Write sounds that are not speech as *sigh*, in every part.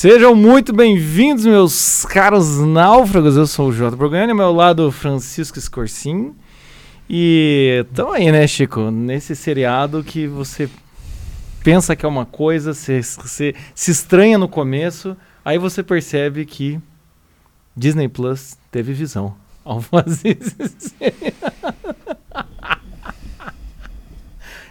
Sejam muito bem-vindos, meus caros náufragos. Eu sou o Jota Brogani, ao meu lado Francisco Scorsin. E então aí, né, Chico? Nesse seriado que você pensa que é uma coisa, você, você se estranha no começo, aí você percebe que Disney Plus teve visão ao *laughs* fazer esse seriado.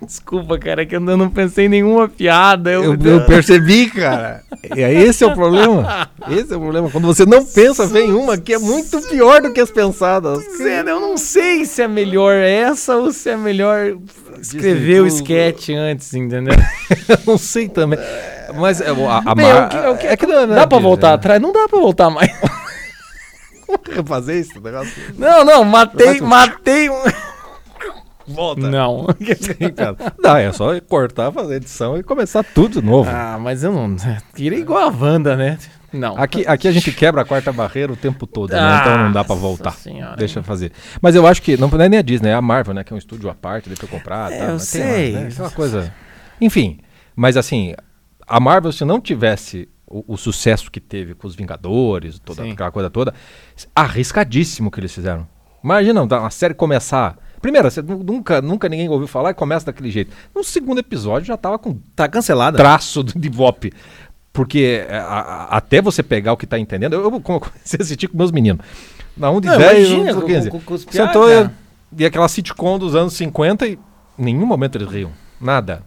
Desculpa, cara, que eu não pensei em nenhuma piada. Eu, eu, eu percebi, cara. E aí esse é o problema. *laughs* Esse é o problema. Quando você não pensa, vem uma que é muito pior do que as pensadas. Zé, eu não sei se é melhor essa ou se é melhor escrever o sketch antes, entendeu? *laughs* eu não sei também. Mas a, a, a Bem, Mar... é, que, é que não, dá pra voltar atrás? Não dá pra voltar mais. *laughs* Refazer isso? Negócio? Não, não, matei, matei um... Volta. Não. *laughs* Sim, cara. Não, é só cortar, fazer edição e começar tudo de novo. Ah, mas eu não. Tirei igual a Wanda, né? Não. Aqui, aqui a gente quebra a quarta barreira o tempo todo, né? Então não dá pra voltar. Senhora, Deixa hein? fazer. Mas eu acho que. Não, não é nem a Disney, é a Marvel, né? Que é um estúdio à parte, deixa eu comprar. É, tá, eu sei. Lá, né? É uma coisa. Enfim. Mas assim, a Marvel, se não tivesse o, o, sucesso que teve com os Vingadores, toda Sim. aquela coisa toda, arriscadíssimo que eles fizeram. Imagina uma série começar Primeiro, você nunca, nunca ninguém ouviu falar e começa daquele jeito. No segundo episódio já tava com tá cancelada. traço de VOP. Porque é, a, a, até você pegar o que tá entendendo, eu, eu comecei a assistir com meus meninos. Na 1 de 10, imagina, com, 15. Com, com, sentou e, e aquela sitcom dos anos 50 e em nenhum momento eles riam. Nada.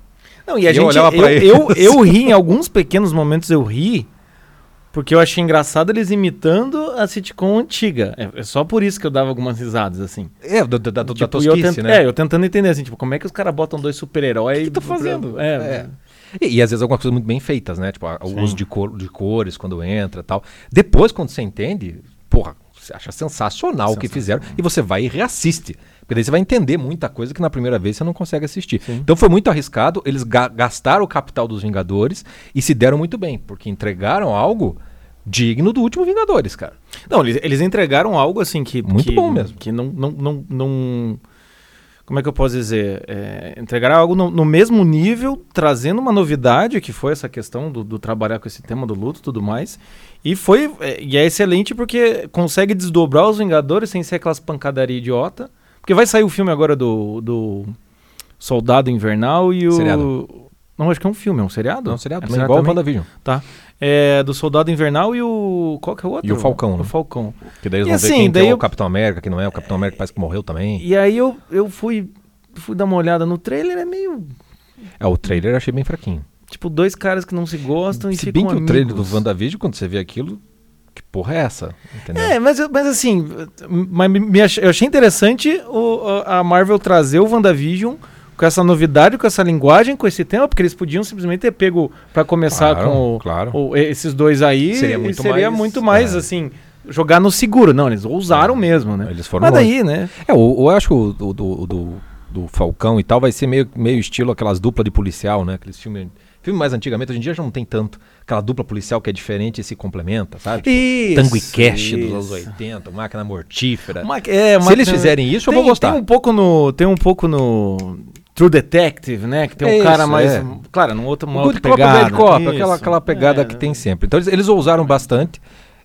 Não, e a e gente, eu, eu, eu, eu ri em alguns pequenos momentos, eu ri porque eu achei engraçado eles imitando a sitcom antiga. É, é, só por isso que eu dava algumas risadas, assim. É, do, do, tipo, da tosquice, tent... né? É, eu tentando entender, assim, tipo, como é que os caras botam dois super-heróis... O que, que tá fazendo? É, é. E, e, às vezes algumas coisas muito bem feitas, né? Tipo, o uso de, cor, de cores quando entra tal. Depois, quando você entende, porra, você acha sensacional, o que fizeram e você vai e reassiste. Porque daí você vai entender muita coisa que na primeira vez você não consegue assistir. Sim. Então foi muito arriscado, eles ga gastaram o capital dos Vingadores e se deram muito bem, porque entregaram algo digno do último Vingadores, cara. Não, eles, eles entregaram algo assim que. Muito que, bom mesmo. Que não. não, não, não como é que eu posso dizer? É, entregaram algo no, no, mesmo nível, trazendo uma novidade, que foi essa questão do, do trabalhar com esse tema do luto e tudo mais. E foi. É, e é excelente porque consegue desdobrar os Vingadores sem ser aquelas pancadaria idiota. Porque vai sair o filme agora do, do Soldado Invernal e o. Seriado. Não, acho que é um filme, é um seriado? É um seriado, é um seriado igual o WandaVision. Tá. É, do Soldado Invernal e o. Qual que é o outro? E o Falcão. O Falcão. Que daí eles e vão assim, ver quem daí é o Capitão América, que não é. O Capitão América parece que morreu também. E aí eu, eu fui, fui dar uma olhada no trailer, é meio. É, o trailer eu achei bem fraquinho. Tipo, dois caras que não se gostam se e ficam bem que amigos. o trailer do WandaVision, quando você vê aquilo, que porra é essa? Entendeu? É, mas, mas assim, mas me, ach, eu achei interessante o, a Marvel trazer o WandaVision com essa novidade, com essa linguagem, com esse tema, porque eles podiam simplesmente ter pego para começar claro, com o, claro. o, esses dois aí. Seria muito seria mais, muito mais é. assim. Jogar no seguro. Não, eles ousaram é. mesmo, né? Eles foram Mas daí, né? É, eu, eu acho que o do, do, do, do Falcão e tal vai ser meio, meio estilo aquelas duplas de policial, né? Aqueles filmes Filme mais antigamente, hoje em dia já não tem tanto. Aquela dupla policial que é diferente e se complementa, sabe? Tipo, isso, Tango e Cash isso. dos anos 80, Máquina Mortífera. Ma é, se eles fizerem isso, tem, eu vou gostar. Tem um pouco no. Tem um pouco no. True Detective, né? Que tem um é cara isso, mais. É. Claro, num outro uma Good outra pegada. Bad Cop, aquela, aquela pegada é, que tem sempre. Então eles, eles ousaram bastante.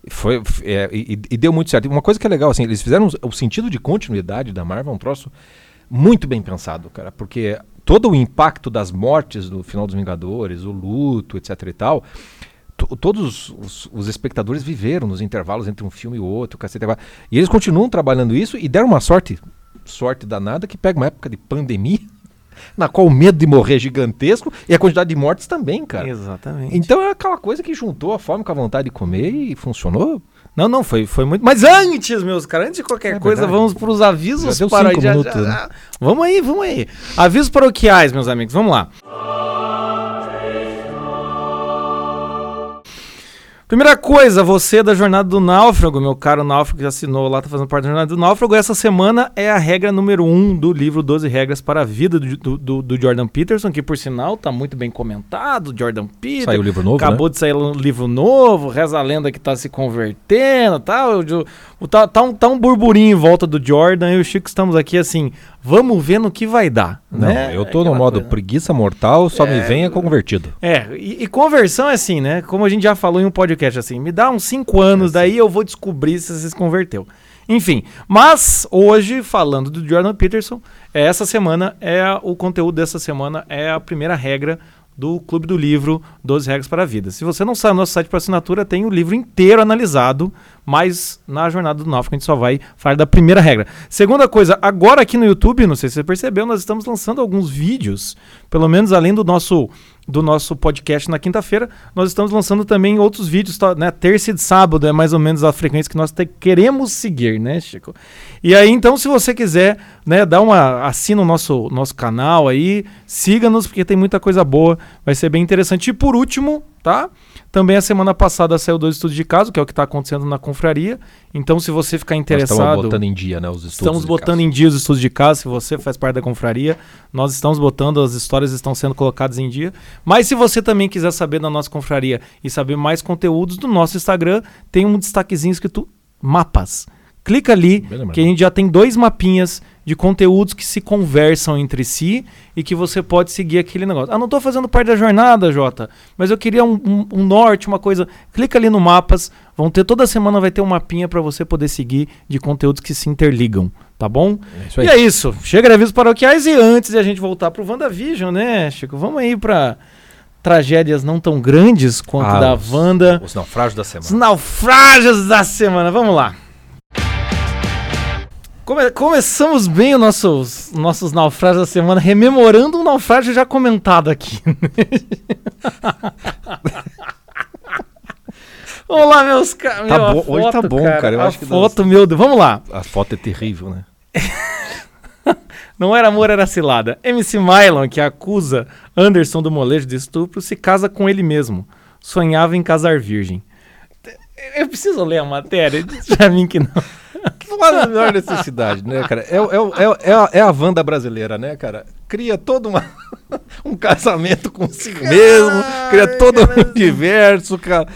Foi, é, e, e, deu muito certo. Uma coisa que é legal, assim, eles fizeram o sentido de continuidade da Marvel, um troço muito bem pensado, cara. Porque todo o impacto das mortes do final dos Vingadores, o luto, etc e tal, todos os, os, espectadores viveram nos intervalos entre um filme e outro, cacete, e eles continuam trabalhando isso e deram uma sorte, sorte danada, que pega uma época de pandemia, na qual o medo de morrer é gigantesco e a quantidade de mortes também, cara. Exatamente. Então é aquela coisa que juntou a fome com a vontade de comer e funcionou não, não, foi, foi muito. Mas antes, meus caras, antes de qualquer é coisa, verdade. vamos para os avisos já para. Já, minutos, já, né? Vamos aí, vamos aí. Avisos paroquiais, meus amigos, vamos lá. Primeira coisa, você da Jornada do Náufrago, meu caro náufrago que assinou lá, tá fazendo parte da Jornada do Náufrago, essa semana é a regra número 1 um do livro 12 Regras para a Vida do, do, do, Jordan Peterson, que por sinal tá muito bem comentado, Jordan Peterson. Saiu o livro novo, Acabou né? de sair um livro novo, reza a lenda que tá se convertendo tal. Tá, tá, um, tá um burburinho em volta do Jordan, eu e o Chico estamos aqui assim, Vamos ver no que vai dar. Não, né? eu tô no Aquela modo coisa. preguiça mortal, só me É. venha convertido. É, e, e conversão é assim, né? Como a gente já falou em um podcast assim, me dá uns 5 anos, É, daí eu vou descobrir se você se converteu. Enfim, mas hoje, falando do Jordan Peterson, é, essa semana é o conteúdo dessa semana é a primeira regra do Clube do Livro 12 Regras para a Vida. Se você não sabe, no nosso site para assinatura tem o livro inteiro analisado, mas na jornada do Náufrago a gente só vai falar da primeira regra. Segunda coisa, agora aqui no YouTube, não sei se você percebeu, nós estamos lançando alguns vídeos, pelo menos além do nosso do nosso podcast na quinta-feira, nós estamos lançando também outros vídeos, tá, né? Terça e sábado é mais ou menos a frequência que nós te- queremos seguir, né, Chico? E aí, então, se você quiser, né, dá uma assina o nosso nosso canal aí, siga-nos porque tem muita coisa boa, vai ser bem interessante. E por último, tá? Também a semana passada saiu dois estudos de caso, que é o que está acontecendo na confraria. Então, se você ficar Nós interessado, estamos botando em dia, né, os estudos. Estamos botando caso. em dia os estudos de caso, se você faz parte da confraria, nós estamos botando, as histórias estão sendo colocadas em dia. Mas se você também quiser saber da nossa confraria e saber mais conteúdos do nosso Instagram, tem um destaquezinho escrito mapas. Clica ali, que a gente já tem dois mapinhas de conteúdos que se conversam entre si e que você pode seguir aquele negócio. Ah, não estou fazendo parte da jornada, Jota, mas eu queria um, um- um norte, uma coisa. Clica ali no mapas, vão ter toda semana vai ter um mapinha para você poder seguir de conteúdos que se interligam, tá bom? É. E é isso. Chega de avisos paroquiais e antes de a gente voltar pro WandaVision, né, Chico? Vamos aí pra tragédias não tão grandes quanto Ah, da os- Wanda. Os naufrágios da Os semana. naufrágios da semana. Vamos lá. Come- começamos bem os nossos, nossos naufrágios da semana, rememorando um naufrágio já comentado aqui. *laughs* Vamos lá, meus caras. Tá hoje tá bom, cara, eu a acho que foto, meu Deus. Vamos lá. A foto é terrível, né? *laughs* Não era amor, era cilada. MC Mylon, que acusa Anderson do molejo de estupro, se casa com ele mesmo. Sonhava em casar virgem. Eu preciso ler a matéria? Diz pra mim que não. *laughs* Não há a menor necessidade, né, cara? É, o- é, é, é, a, é a Wanda brasileira, né, cara? Cria todo uma, *laughs* um casamento consigo mesmo, cria todo um universo, cara.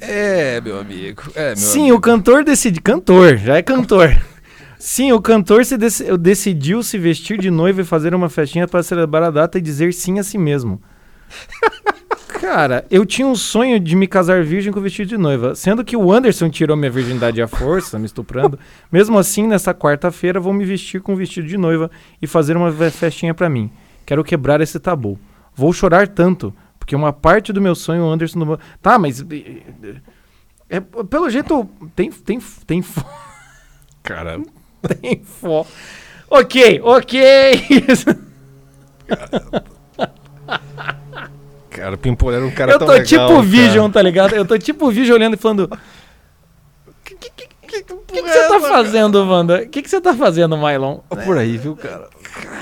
É, meu amigo. É, meu Sim, amigo. o cantor decide. Cantor, já é cantor. Sim, o cantor se dec- decidiu se vestir de noiva e fazer uma festinha para celebrar a data e dizer sim a si mesmo. *laughs* Cara, eu tinha um sonho de me casar virgem com vestido de noiva, sendo que o Anderson tirou minha virgindade à força, me estuprando. *laughs* Mesmo assim, nessa quarta-feira vou me vestir com vestido de noiva e fazer uma festinha pra mim. Quero quebrar esse tabu. Vou chorar tanto, porque uma parte do meu sonho o Anderson não... Tá, mas é, pelo jeito tem tem tem fo- *laughs* Cara, *laughs* tem fo. OK, OK. Cara, o Pimpolho era um cara eu tão tô legal, tipo cara. Vision, tá ligado? Eu tô tipo Vision olhando e falando O que, que, que, que, que que você tá fazendo, Wanda? O que, que você tá fazendo, Mylon? Por aí, viu, cara?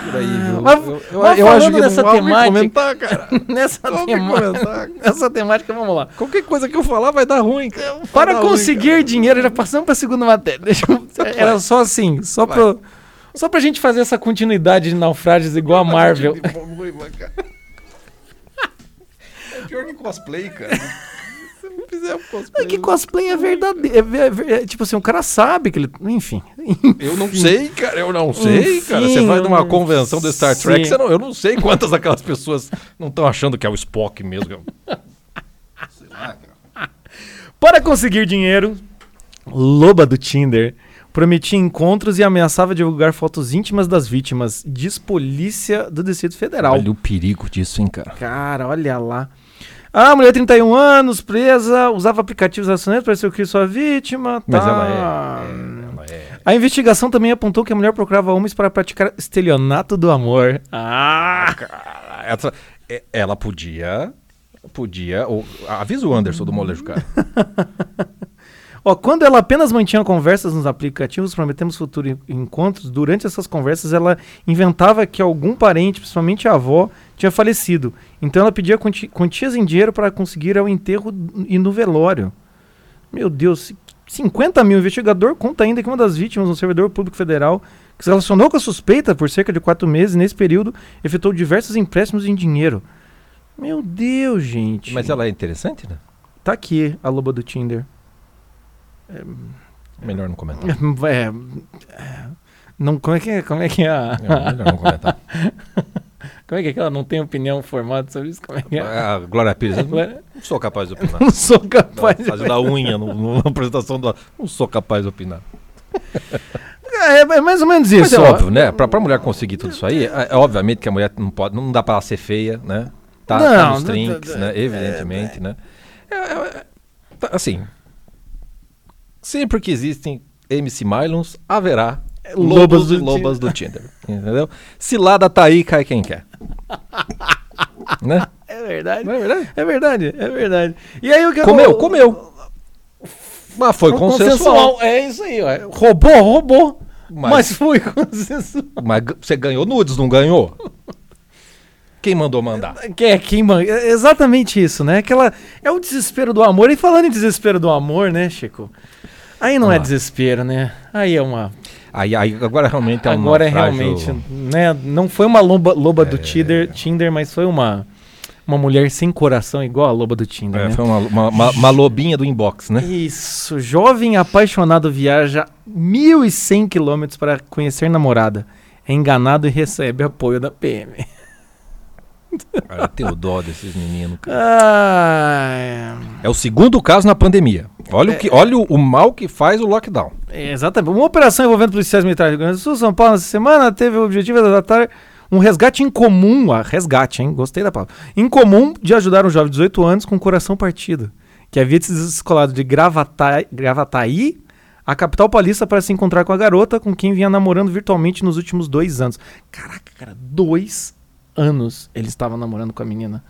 Por aí, viu? Mas- eu, eu, mas eu acho que dessa não o temática- comentar, cara. *laughs* Nessa, o comentar. Nessa temática, vamos lá. Qualquer coisa que eu falar vai dar ruim, cara. Para dar ruim, conseguir dinheiro, já passamos pra segunda matéria. Deixa eu- Era só assim, só pra, só pra gente fazer essa continuidade de naufrágios igual a. Marvel. De noiva, cara. É pior que cosplay, cara. *laughs* Se não fizer um cosplay. É que cosplay é verdadeiro. É, é é tipo assim, o cara sabe que ele. Enfim. Eu não sei, cara. Eu não sei, Enfim, cara. Você vai numa convenção do Star Trek, não, eu não sei quantas daquelas pessoas não estão achando que é o Spock mesmo. Sei lá, cara. Para conseguir dinheiro, Loba do Tinder prometia encontros e ameaçava divulgar fotos íntimas das vítimas. Diz polícia do Distrito Federal. Olha o perigo disso, hein, cara. Cara, olha lá. A mulher, 31 anos, presa, usava aplicativos relacionados para ser o que sua vítima. Mas tá. ela é, ela é. A investigação também apontou que a mulher procurava homens para praticar estelionato do amor. Ah! Cara, essa- é- ela podia. Podia. ou- avisa o Anderson do molejo, cara. *laughs* Ó, quando ela apenas mantinha conversas nos aplicativos, prometemos futuros en- encontros, durante essas conversas ela inventava que algum parente, principalmente a avó, tinha falecido. Então ela pedia quanti- quantias em dinheiro para conseguir ir ao enterro e no velório. Meu Deus, 50 mil. O investigador conta ainda que uma das vítimas, um servidor público federal, que se relacionou com a suspeita por cerca de quatro meses, nesse período, efetuou diversos empréstimos em dinheiro. Meu Deus, gente. Mas ela é interessante, né? Tá aqui a loba do Tinder. Melhor não comentar. É, é, Não, como é que é? Como é que é? a- É, melhor não comentar. *laughs* Como é que é que ela não tem opinião formada sobre isso? Como é que é? A Glória Pires, eu não Agora, sou capaz de *laughs* opinar. não sou capaz de... Fazendo a unha no- na apresentação do. Não sou capaz de opinar. É, é mais ou menos Mas isso. é ó. óbvio, né? Pra, pra mulher conseguir tudo isso aí, é, é obviamente que a mulher não pode, não dá pra ela ser feia, né? Tá, tá Não, nos não- trinks, não- né? Evidentemente, né? É, é, é, tá, assim, sempre que existem MC Mylons, haverá Lobas lobos do e lobas do Tinder, *laughs* entendeu? Cilada tá aí, cai quem quer. *laughs* né? É verdade. É verdade? É verdade, é verdade. E aí o que Comeu, o- comeu. Mas foi consensual. É isso aí, ó. Roubou, roubou. Mas, Mas- foi consensual. Mas você ganhou nudes, não ganhou? Quem mandou mandar? Que é quem man- é exatamente isso, né? Aquela é o desespero do amor. E falando em desespero do amor, né, Chico? Aí não é Ah. desespero, né? Aí é uma Aí, aí agora realmente é um agora é realmente, né, não foi uma loba, loba do Tinder, Tinder, mas foi uma uma mulher sem coração igual a loba do Tinder, É, né? foi uma, uma, uma- uma lobinha do inbox, né? Isso, jovem apaixonado viaja 1.100 quilômetros para conhecer namorada. É enganado e recebe apoio da PM. Cara, eu tenho dó desses meninos. cara. Ah, É o segundo caso na pandemia. Olha, o, que, olha o, o mal que faz o lockdown. é, exatamente. Uma operação envolvendo policiais militares do Rio Grande do Sul, São Paulo, nessa semana, teve o objetivo de adotar um resgate incomum. Ah, resgate, hein? Gostei da palavra. Incomum de ajudar um jovem de 18 anos com o coração partido, que havia se descolado de Gravataí, Gravataí a capital paulista para se encontrar com a garota com quem vinha namorando virtualmente nos últimos dois anos. Caraca, cara, dois anos ele estava namorando com a menina.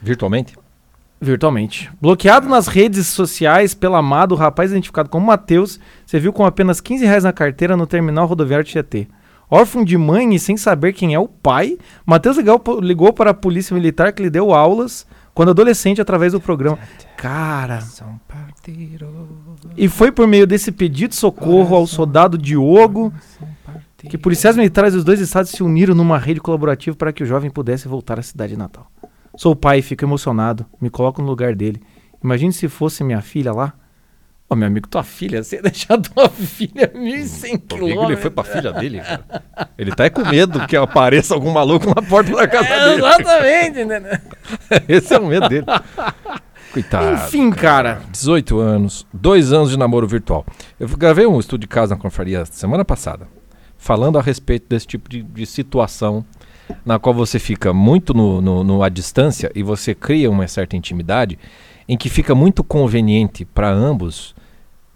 Virtualmente? Virtualmente. Bloqueado nas redes sociais pela amado, o rapaz identificado como Matheus se viu com apenas 15 reais na carteira no terminal rodoviário Tietê. Órfão de mãe e sem saber quem é o pai, Matheus ligou, ligou para a polícia militar que lhe deu aulas quando adolescente através do programa. Cara, e foi por meio desse pedido de socorro ao soldado Diogo que policiais militares dos dois estados se uniram numa rede colaborativa para que o jovem pudesse voltar à cidade natal. Sou pai e fico emocionado. Me coloco no lugar dele. Imagine se fosse minha filha lá. Ô, meu amigo, tua filha, você ia deixar tua filha 1.100 Por que que ele quilômetros. foi pra filha dele, cara? Ele tá é com medo que apareça algum maluco na porta da casa É, dele. exatamente, né? *laughs* Esse é o medo dele. Coitado. Enfim, cara. 18 anos, dois anos de namoro virtual. Eu gravei um estudo de caso na confraria semana passada, falando a respeito desse tipo de, de situação na qual você fica muito no, no- no- à distância e você cria uma certa intimidade, em que fica muito conveniente para ambos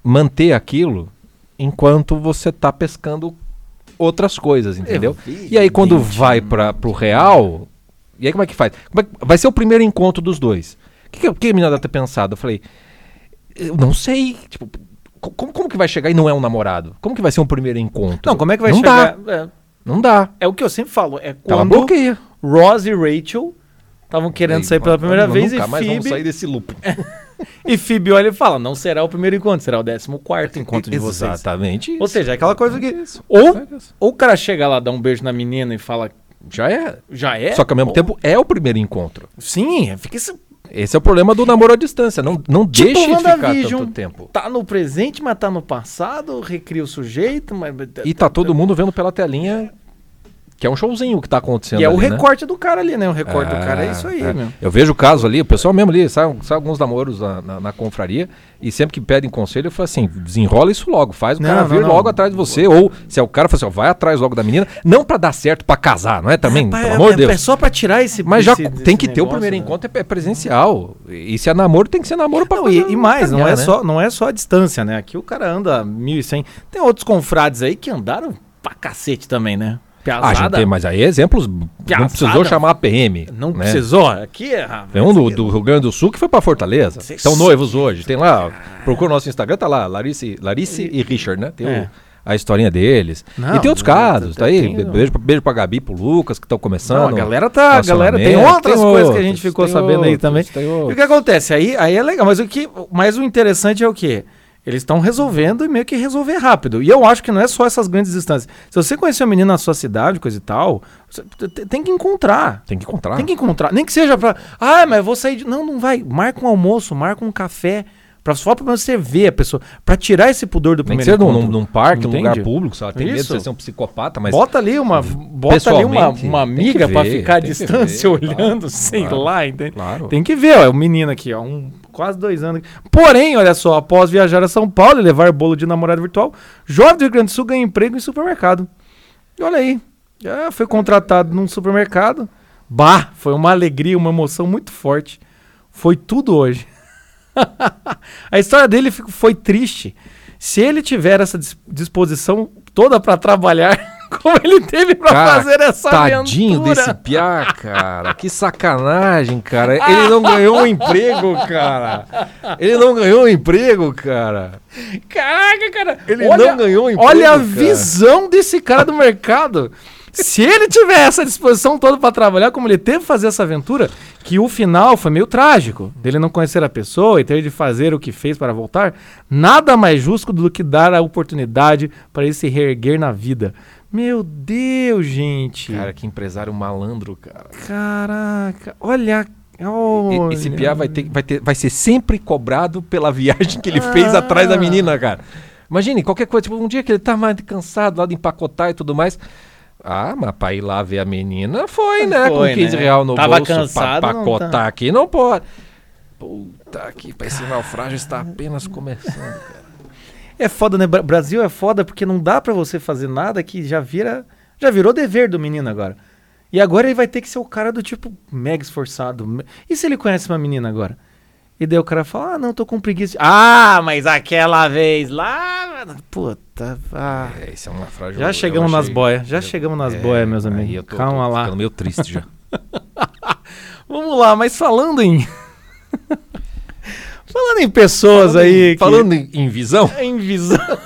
manter aquilo enquanto você está pescando outras coisas, entendeu? E aí quando vai para pro real, e aí como é que faz? É que- vai ser o primeiro encontro dos dois. O que, que, a- que a menina deve ter pensado? Eu falei, eu não sei, tipo, co- como, como que vai chegar e não é um namorado? Como que vai ser um primeiro encontro? Não, como é que vai não chegar? Dá, É, não dá. é o que eu sempre falo. É Ela quando bloqueia. Ross e Rachel estavam querendo sair pela primeira vez e nunca mais vamos sair desse loop. *laughs* e Phoebe olha e fala, não será o primeiro encontro, será o décimo quarto encontro de vocês. Exatamente. Ou seja, é aquela coisa que... Isso. Ou, ou o cara chega lá, dá um beijo na menina e fala, Já é. já é? Só que ao mesmo Ou- tempo é o primeiro encontro. Sim, fica esse... Esse é o problema do namoro à distância. Não, não Tipo deixe de ficar tanto tempo. Tá no presente, mas tá no passado, recria o sujeito, mas... E tá todo mundo vendo pela telinha que é um showzinho que tá acontecendo E é o ali, né? recorte do cara ali, né? O recorte do cara é Ah, isso aí, é. meu. Eu vejo o caso ali, o pessoal mesmo ali, sai, sai alguns namoros na, na, na confraria, e sempre que pedem conselho, eu falo assim: desenrola isso logo, faz o Não, cara não, vir não. logo atrás de você, ou se é o cara, fala assim: ó, vai atrás logo da menina, não pra dar certo, pra casar, não é também? É, pelo é, amor de é, Deus. É só pra tirar esse... Mas já esse- tem esse que ter o primeiro né? encontro é presencial. E se é namoro, tem que ser namoro pra Não, e, e mais, não é, caminhar, né? só, não é só a distância, né? Aqui o cara anda 1.100. Tem outros confrades aí que andaram pra cacete também, né? Ah, gente, Piazada. tem, mas aí exemplos. Não Piazada. precisou chamar a PM. Não né? precisou. Aqui é. ah, Tem um do, do Rio Grande do Sul que foi pra Fortaleza. Vocês- Estão noivos hoje. Tem lá, procura o nosso Instagram, tá lá, Larice, Larice e Richard, né? Tem o- É. a historinha deles. Não, e tem outros não, casos, tá aí. Be- Beijo, beijo pra Gabi, pro Lucas, que estão começando. Não, a galera tá. A galera tem outras Tem coisas que a outros, gente ficou sabendo aí outros, também. tem E o outros. que acontece? Aí, aí é legal, mas o, que, mas o interessante é o quê? Eles estão resolvendo e meio que resolver rápido. E eu acho que não é só essas grandes distâncias. Se você conhecer uma menina na sua cidade, coisa e tal, tem que encontrar. Tem que encontrar. Tem que encontrar. Nem que seja pra. Ah, mas eu vou sair de. Não, não vai. Marca um almoço, marca um café. Pra só pra você ver a pessoa. Pra tirar esse pudor do Nem que primeiro num, encontro. num, num parque, num lugar público, lá, tem medo de Isso. você ser um psicopata, mas bota ali uma, bota ali uma, uma que amiga pra ver, ficar à que distância ver, *laughs* olhando, claro, sei claro. lá, entende? claro. Tem que ver, ó, é o menino aqui, ó, um, quase dois anos. Porém, olha só, após viajar a São Paulo e levar bolo de namorado virtual, jovem do Rio Grande do Sul ganha emprego em supermercado. E olha aí, já foi contratado num supermercado. Bah, foi uma alegria, uma emoção muito forte. Foi tudo hoje. *laughs* a história dele foi triste. Se ele tiver essa dis- disposição toda pra trabalhar, *laughs* como ele teve pra Cara, fazer essa Tadinho aventura. desse piá, cara. Que sacanagem, cara. Ele *laughs* não ganhou um emprego, cara. Ele não ganhou um emprego, cara. Caraca, cara. Ele olha, não ganhou um emprego, Olha a cara. visão desse cara do mercado. Se ele tiver essa disposição toda pra trabalhar, como ele teve que fazer essa aventura, que o final foi meio trágico, dele não conhecer a pessoa e ter de fazer o que fez para voltar, nada mais justo do que dar a oportunidade para ele se reerguer na vida. Meu Deus, gente. Cara, que empresário malandro, cara. Caraca, olha. Olha. Esse piá vai, ter, vai, ter, vai ser sempre cobrado pela *laughs* viagem que ele fez atrás da menina, cara. Imagine, qualquer coisa, tipo, um dia que ele tá mais cansado lá de empacotar e tudo mais. Ah, mas pra ir lá ver a menina foi, né? Foi, com 15 né? real no Tava bolso. cansado, pra pacotar tá. aqui não pode. Puta que esse naufrágio está apenas começando, cara. É foda, né? Bra- Brasil é foda porque não dá pra você fazer nada que já vira. Já virou dever do menino agora. E agora ele vai ter que ser o cara do tipo mega esforçado. E se ele conhece uma menina agora? E daí o cara fala: Ah, não, tô com preguiça. Ah, mas aquela vez lá. Puta. ah. É, esse é um naufrágio. Já eu chegamos nas boias. Já chegamos nas É, boias, meus amigos. eu tô- Calma tô lá. ficando meio triste já. *laughs* Vamos lá, mas falando em. Falando em pessoas Falando em- aí. que- Falando em, em visão, *laughs* Em visão. *laughs*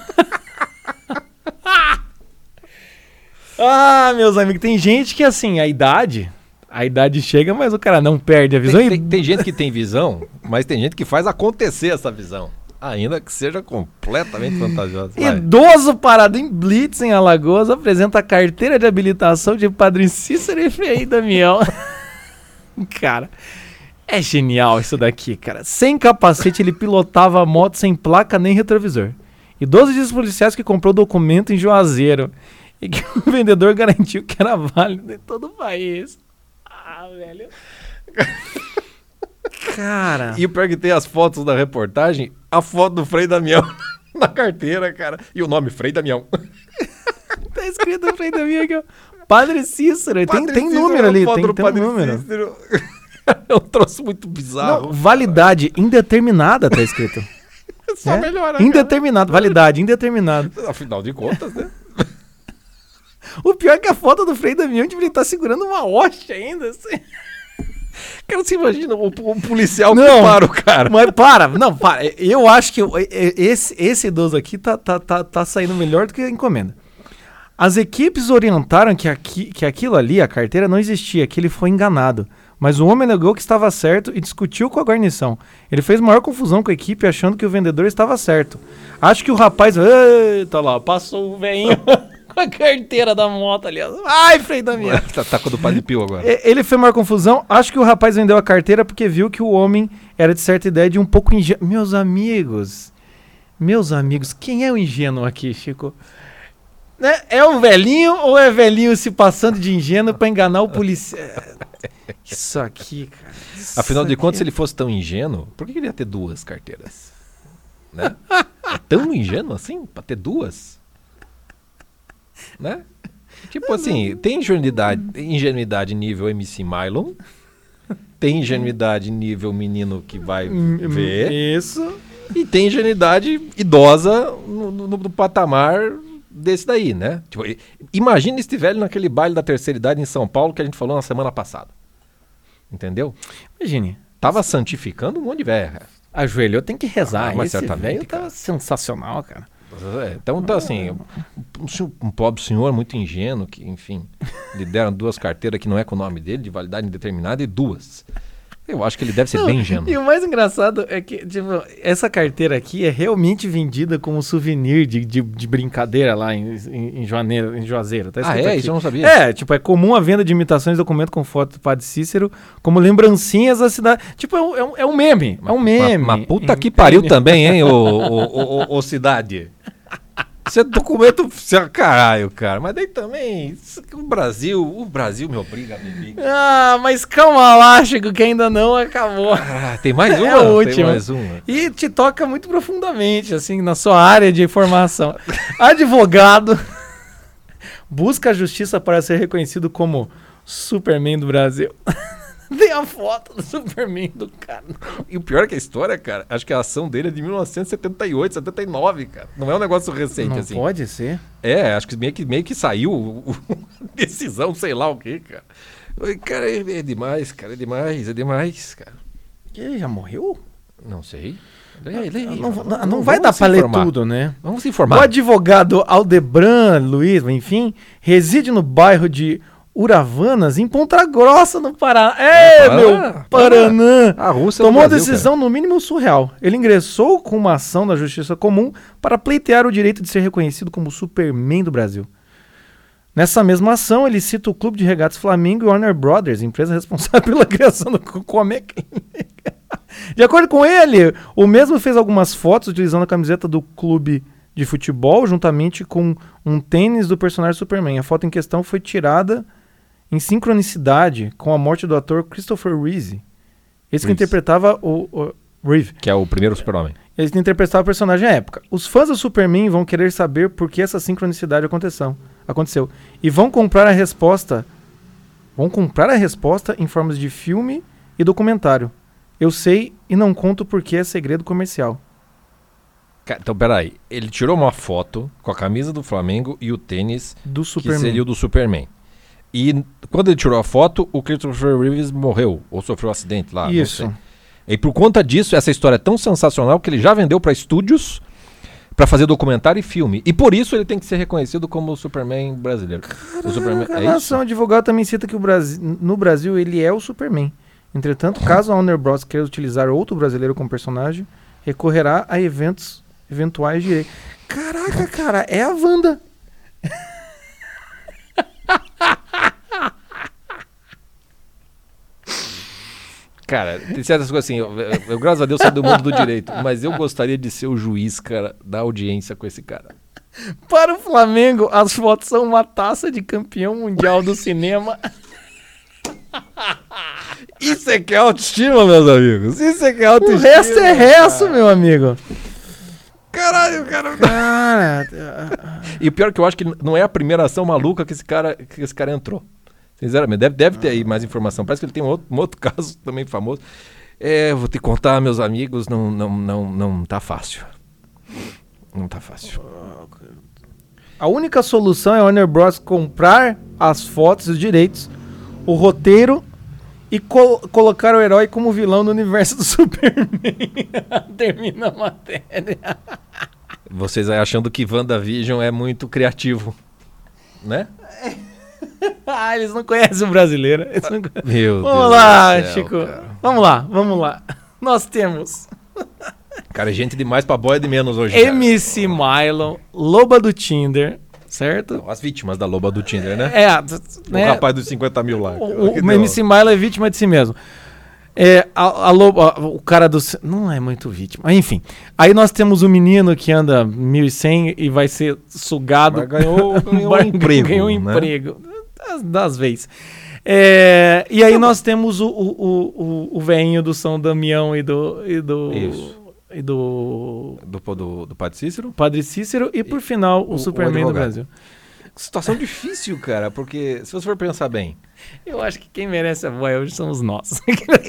ah, meus amigos, tem gente que assim, a idade, a idade chega, mas o cara não perde a visão. tem, e tem- tem gente que tem visão, mas tem gente que faz acontecer essa visão. Ainda que seja completamente fantasiosa. Vai. Idoso parado em Blitz, em Alagoas, apresenta a carteira de habilitação de Padre Cícero e Frei Damião. *laughs* cara, é genial isso daqui, cara. Sem capacete, ele pilotava a moto sem placa nem retrovisor. Idoso diz aos policiais que comprou documento em Juazeiro e que *laughs* o vendedor garantiu que era válido em todo o país. Ah, velho. Cara. E o pior que tem as fotos da reportagem, a foto do Frei Damião *laughs* na carteira, cara. E o nome Frei Damião. *laughs* Tá escrito Frei Damião aqui, ó. Padre Cícero. tem, Padre tem Cícero, número a ali, tem, tem um número. Cícero. *laughs* É um troço muito bizarro. Não, validade indeterminada tá escrito. *laughs* Só É? melhora. cara. Indeterminado, validade indeterminado. Afinal de contas, né? *laughs* O pior é que a foto do Frei Damião tipo, ele tá segurando uma hoste ainda. Assim. Cara, você imagina o, o policial Não. que para o cara. Mas para, não, para. Eu acho que eu- esse, esse idoso aqui tá, tá, tá, tá saindo melhor do que a encomenda. As equipes orientaram que, aqui, que aquilo ali, a carteira, não existia, que ele foi enganado. Mas o homem negou que estava certo e discutiu com a guarnição. Ele fez maior confusão com a equipe, achando que o vendedor estava certo. Acho que o rapaz. Eita lá, passou o velhinho *laughs* com a carteira da moto ali. Ai, Frei Damião. tá, tá com a do Padre Pio agora. Ele fez maior confusão. Acho que o rapaz vendeu a carteira porque viu que o homem era de certa ideia de um pouco ingênuo. Meus amigos, meus amigos, quem é o ingênuo aqui, Chico? Né? É o velhinho ou é velhinho se passando de ingênuo pra enganar o policial? Isso aqui, cara. isso Afinal de aqui contas, se é- ele fosse tão ingênuo, por que ele ia ter duas carteiras? *laughs* Né? É tão ingênuo assim? Pra ter duas? Né? Tipo assim, tem ingenuidade, ingenuidade nível MC Mylon, tem ingenuidade nível menino que vai Hum, ver, Isso. e tem ingenuidade idosa no, no- no patamar desse daí, né? Tipo, imagina esse velho naquele baile da terceira idade em São Paulo que a gente falou na semana passada. Entendeu? Imagine. Tava santificando um monte de velho. Ajoelhou, tem que rezar. Ah, mas Esse velho tava sensacional, cara. É, Então, tá assim, um, senhor- um pobre senhor muito ingênuo, que, enfim, lhe deram duas carteiras que não é com o nome dele, de validade indeterminada, e duas. Eu acho que ele deve ser Não, bem ingênuo. E o mais engraçado é que, tipo, essa carteira aqui é realmente vendida como souvenir de, de, de brincadeira lá em, em, em, Joaneiro, em Juazeiro. Tá Ah, é? aqui. Isso eu não sabia. É, tipo, é comum a venda de imitações de documento com foto do padre Cícero como lembrancinhas da cidade. Tipo, é um, é um, é um meme. É um meme. Mas, puta que pariu também, hein, ô, ô, ô, ô, ô cidade. Você documento. Você, caralho, cara. Mas daí também. isso O Brasil. O Brasil me obriga a beber. Ah, mas calma lá, Chico, que ainda não acabou. Ah, tem mais *laughs* É uma? a Tem última. mais uma. E te toca muito profundamente, assim, na sua área de formação. *laughs* Advogado busca a justiça para ser reconhecido como Superman do Brasil. *laughs* Tem a foto do Superman do cara. E o pior é que a história, cara, acho que a ação dele é de 1978, 79, cara. Não é um negócio recente, Não assim. pode ser. É, acho que meio que, meio que saiu o- o- *laughs* decisão, sei lá o quê, cara. Cara, é, é demais, cara, é demais, é demais, cara. Ele já morreu? Não sei. Lê aí, lê aí, Não, não- não vai dar pra ler tudo, né? Vamos se O informar. advogado Aldebran Luiz, enfim, reside no bairro de Uravanas, em Ponta Grossa, no Paraná. É, Paraná, meu Paraná! A Rússia Tomou no a Brasil, decisão no mínimo surreal. Ele ingressou com uma ação da Justiça Comum para pleitear o direito de ser reconhecido como Superman do Brasil. Nessa mesma ação, ele cita o Clube de Regatas Flamengo e Warner Brothers, empresa *laughs* responsável pela criação do Comic. *laughs* De acordo com ele, o mesmo fez algumas fotos utilizando a camiseta do clube de futebol, juntamente com um tênis do personagem Superman. A foto em questão foi tirada em sincronicidade com a morte do ator Christopher Reeve. Esse que interpretava o, o Reeve. Que é o primeiro super-homem. Ele interpretava o personagem à época. Os fãs do Superman vão querer saber por que essa sincronicidade aconteceu, aconteceu. E vão comprar a resposta. Vão comprar a resposta em formas de filme e documentário. Eu sei e não conto porque é segredo comercial. Então, peraí. Ele tirou uma foto com a camisa do Flamengo e o tênis, Do que Superman. seria o do Superman. E quando ele tirou a foto, o Christopher Reeves morreu, ou sofreu um acidente lá. Isso. E por conta disso, essa história é tão sensacional que ele já vendeu para estúdios para fazer documentário e filme. E por isso ele tem que ser reconhecido como o Superman brasileiro. o Superman, A é isso? nação advogado também cita que o Brasil, no Brasil ele é o Superman. Entretanto, caso a Warner Bros. queira utilizar outro brasileiro como personagem, recorrerá a eventos eventuais direitos. Caraca, cara, é a Wanda. *laughs* Cara, tem certas coisas assim. Eu, eu- eu, graças a Deus, saio do mundo do direito. Mas eu gostaria de ser o juiz, cara, da audiência com esse cara. Para o Flamengo, as fotos são uma taça de campeão mundial do cinema. Isso é que é autoestima, meus amigos. Isso é que é O autoestima. resto é resto, meu amigo. Caralho, cara. Cara, E o pior é que eu acho que não é a primeira ação maluca que esse cara, que esse cara entrou. Sinceramente, deve, deve ter aí mais informação. Parece que ele tem um outro, um outro *laughs* caso também famoso. É, vou te contar, meus amigos, não, não, não, não tá fácil. Não tá fácil. a única solução é a Warner Bros. comprar as fotos e os direitos, o roteiro e col- colocar o herói como vilão no universo do *laughs* Superman. Termina a matéria. Vocês aí achando que WandaVision é muito criativo, né? *laughs* ah, eles não conhecem o brasileiro. Não. Meu Vamos Deus lá, céu, Chico. Cara. Vamos lá, vamos lá. *laughs* Nós temos *laughs* Cara, é gente demais pra boia de menos hoje. cara. MC Mylon, Loba do Tinder, certo? As vítimas da loba do Tinder, né? É, O né? rapaz dos 50 mil lá. O, o MC Milo é vítima de si mesmo. É, a, a lobo- a- o cara do. Não é muito vítima. Enfim. Aí nós temos o menino que anda 1100 e vai ser sugado. Mas ganhou- ganhou um emprego, Ganhou um né? emprego. Das, das vezes. É, e aí nós temos o, o, o, o, o velhinho do São Damião e do. E do Isso. E do. Do, do, do Padre Cícero? Padre Cícero e por final o, o- Superman do. Brasil. Situação difícil, cara, porque se você for pensar bem. Eu acho que quem merece a boia hoje somos nós.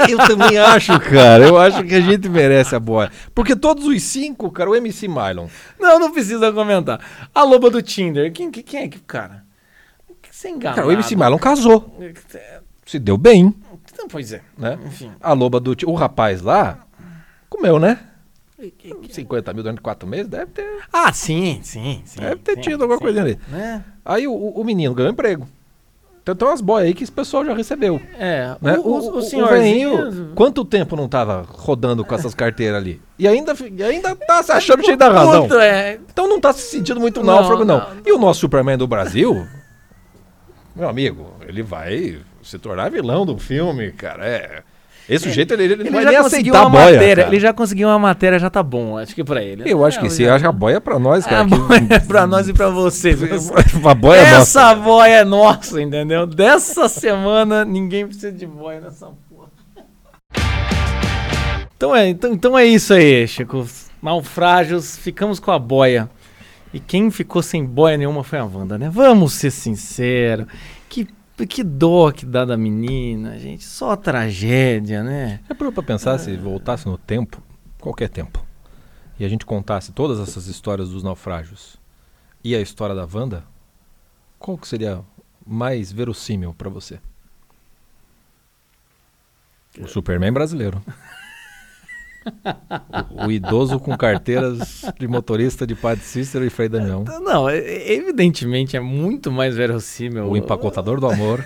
Eu também acho, cara. Eu acho que a gente merece a boia. Porque todos os cinco, cara, o MC Mylon. Não, não precisa comentar. A loba do Tinder. Quem, quem é que, cara? Enganado. Cara, o MC Mylon casou. É, Se deu bem, Não, pois é. né? Enfim. A loba do. Ti- O rapaz lá comeu, né? 50 mil durante quatro meses, deve ter, Ah, sim, sim, sim. deve ter sim, tido alguma sim. coisinha ali. Né? Aí o, o menino ganhou emprego. Então tem umas boias aí que esse pessoal já recebeu. É, Né? o, o, o senhorzinho... *laughs* quanto tempo não tava rodando com essas carteiras ali? E ainda, ainda tá se *laughs* achando cheio da razão. É, Então não tá se sentindo muito Não, náufrago, não. não, E o nosso Superman do Brasil, meu amigo, ele vai se tornar vilão do filme, cara. É. Esse jeito ele, ele Ele vai já conseguiu a uma boia. matéria, cara. ele já conseguiu uma matéria, já tá bom, acho que pra ele. Eu acho que É, sim, já- acho que a boia é pra nós, A cara. que- boia é pra nós e pra vocês. *laughs* a boia é nossa. Essa boia é nossa, entendeu? Dessa semana ninguém precisa de boia nessa porra. Então é, então, então é isso aí, Chico. Naufrágios, ficamos com a boia. E quem ficou sem boia nenhuma foi a Wanda, né? Vamos ser sinceros. Que, que dó que dá da menina, gente. Só tragédia, né? É pra, pensar se voltasse no tempo, qualquer tempo, e a gente contasse todas essas histórias dos naufrágios e a história da Wanda, qual que seria mais verossímil pra você? O Superman brasileiro. *laughs* o, o idoso com carteiras de motorista de Padre Cícero e Frei Damião. Não, é- é- evidentemente é muito mais verossímil. O empacotador do amor.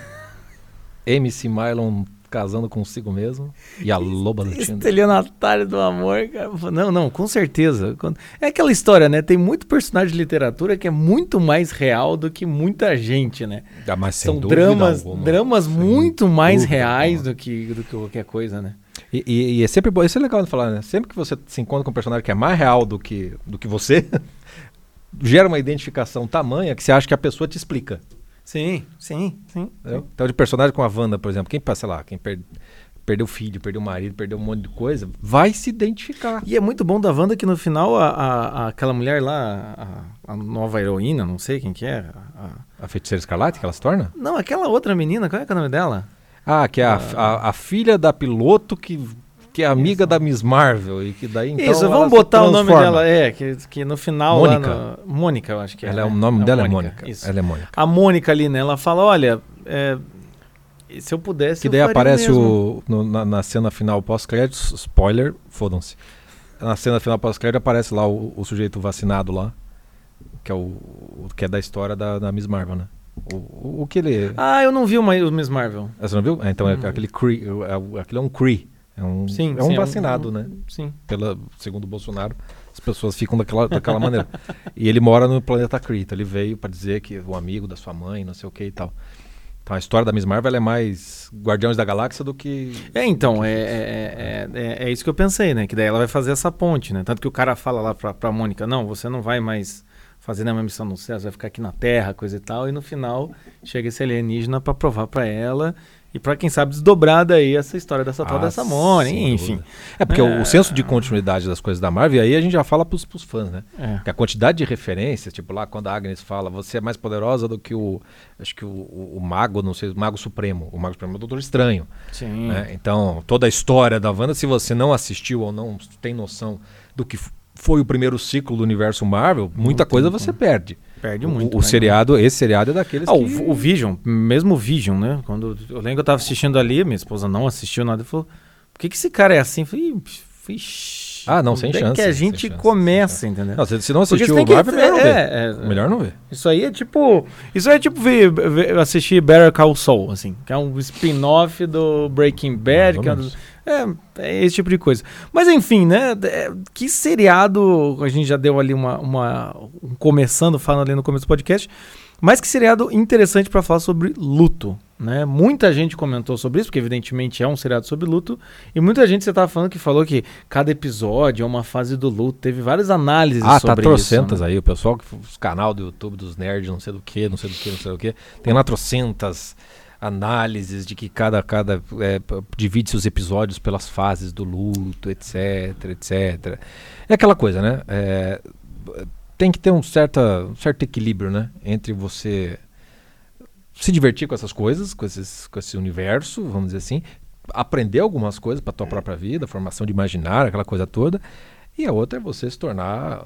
MC Mylon casando consigo mesmo. E a loba do Tinder. Estelionatário do amor, cara. Não, não, com certeza. É aquela história, né? Tem muito personagem de literatura que é muito mais real do que muita gente, né? Ah, mas São dramas, alguma. dramas Sem muito mais reais alguma. do que, do que qualquer coisa, né? E, e- e é sempre bom, isso é legal de falar, né? Sempre que você se encontra com um personagem que é mais real do que, do que você, *laughs* gera uma identificação tamanha que você acha que a pessoa te explica. Sim, sim, sim. entendeu? Então, de personagem com a Wanda, por exemplo, quem, sei lá, quem per- perdeu filho, perdeu marido, perdeu um monte de coisa, vai se identificar. E é muito bom da Wanda que no final a, a- a- aquela mulher lá, a, a nova heroína, não sei quem que é. a- feiticeira escarlate que ela se torna? Não, aquela outra menina, qual é, é o nome dela? Ah, que é a, a, a filha da piloto que, que é amiga da Miss Marvel e que daí então Isso, vamos botar o nome dela. É, que, que no final. Mônica. No- Mônica, eu acho que é. Ela é, né? o nome A dela é Mônica. Isso. Ela é Mônica. A Mônica ali, né? Ela fala: olha, é, se eu pudesse. Que eu daí aparece mesmo. o. no- na, na cena final pós-créditos, spoiler, fodam-se. Na cena final pós-crédito aparece lá o, o sujeito vacinado lá. Que é o. o- que é da história da, da Miss Marvel, né? O, o, que ele. Ah, eu não vi uma, o Miss Marvel. Ah, Você não viu? Ah, então é Hum. aquele Cree. É, o- aquele é um Cree. É um, Sim, é um sim, vacinado, um- né? Sim. Pela, segundo o Bolsonaro, as pessoas ficam daquela, daquela maneira. E ele mora no planeta Kree, então ele veio pra dizer que o amigo da sua mãe, não sei o que e tal. Então a história da Miss Marvel é mais Guardiões da Galáxia do que. É, então, é, é, é, é, é isso que eu pensei, né? Que daí ela vai fazer essa ponte, né? Tanto que o cara fala lá pra, pra Mônica: não, você não vai mais fazer nenhuma missão no céu, você vai ficar aqui na Terra, coisa e tal. E no final chega esse alienígena pra provar pra ela. E pra quem sabe desdobrar daí essa história dessa tal Ah, dessa Mônica, enfim. É porque É. o senso de continuidade das coisas da Marvel, aí a gente já fala pros, pros fãs, né? É. Porque a quantidade de referências, tipo lá quando a Agnes fala, você é mais poderosa do que o. Acho que o, o, o Mago, não sei, o Mago Supremo. O Mago Supremo é o Doutor Estranho. Sim. né? Então, toda a história da Wanda, se você não assistiu ou não tem noção do que foi o primeiro ciclo do universo Marvel, muita Não coisa você perde. Perde O- muito. O, perde seriado, esse seriado é daqueles Ah, que... o, o Vision, mesmo o Vision, né? Quando eu lembro que eu tava assistindo ali, minha esposa não assistiu nada, e falou: por que, que esse cara é assim? Eu falei, "Ixi, Ah, não, sem chance, que a gente chance, começa, entendeu? Não, se, se não assistiu o Marvel, melhor não ver. é, é, Melhor não ver. Isso aí é tipo. Isso aí é tipo ver, ver- assistir Better Call Saul, assim, que é um spin-off do Breaking Bad, que é, um dos- é, é esse tipo de coisa. Mas enfim, né? é, que seriado. A gente já deu ali uma. uma um começando, falando ali no começo do podcast. Mas que seriado interessante para falar sobre luto. Né? Muita gente comentou sobre isso, porque evidentemente é um seriado sobre luto. E muita gente, você tava falando que falou que cada episódio é uma fase do luto. Teve várias análises Ah, tá sobre trocentas isso. né? aí. O pessoal, os canal do YouTube dos nerds, não sei do que, não sei do que, não sei do que. Tem lá trocentas análises de que cada, cada é, divide-se os episódios pelas fases do luto, etc, etc. É aquela coisa, né? É, tem que ter um, certa, um certo equilíbrio, né? Entre você se divertir com essas coisas, com, esses, com esse universo, vamos dizer assim, aprender algumas coisas para tua própria vida, formação de imaginário, aquela coisa toda. E a outra é você se tornar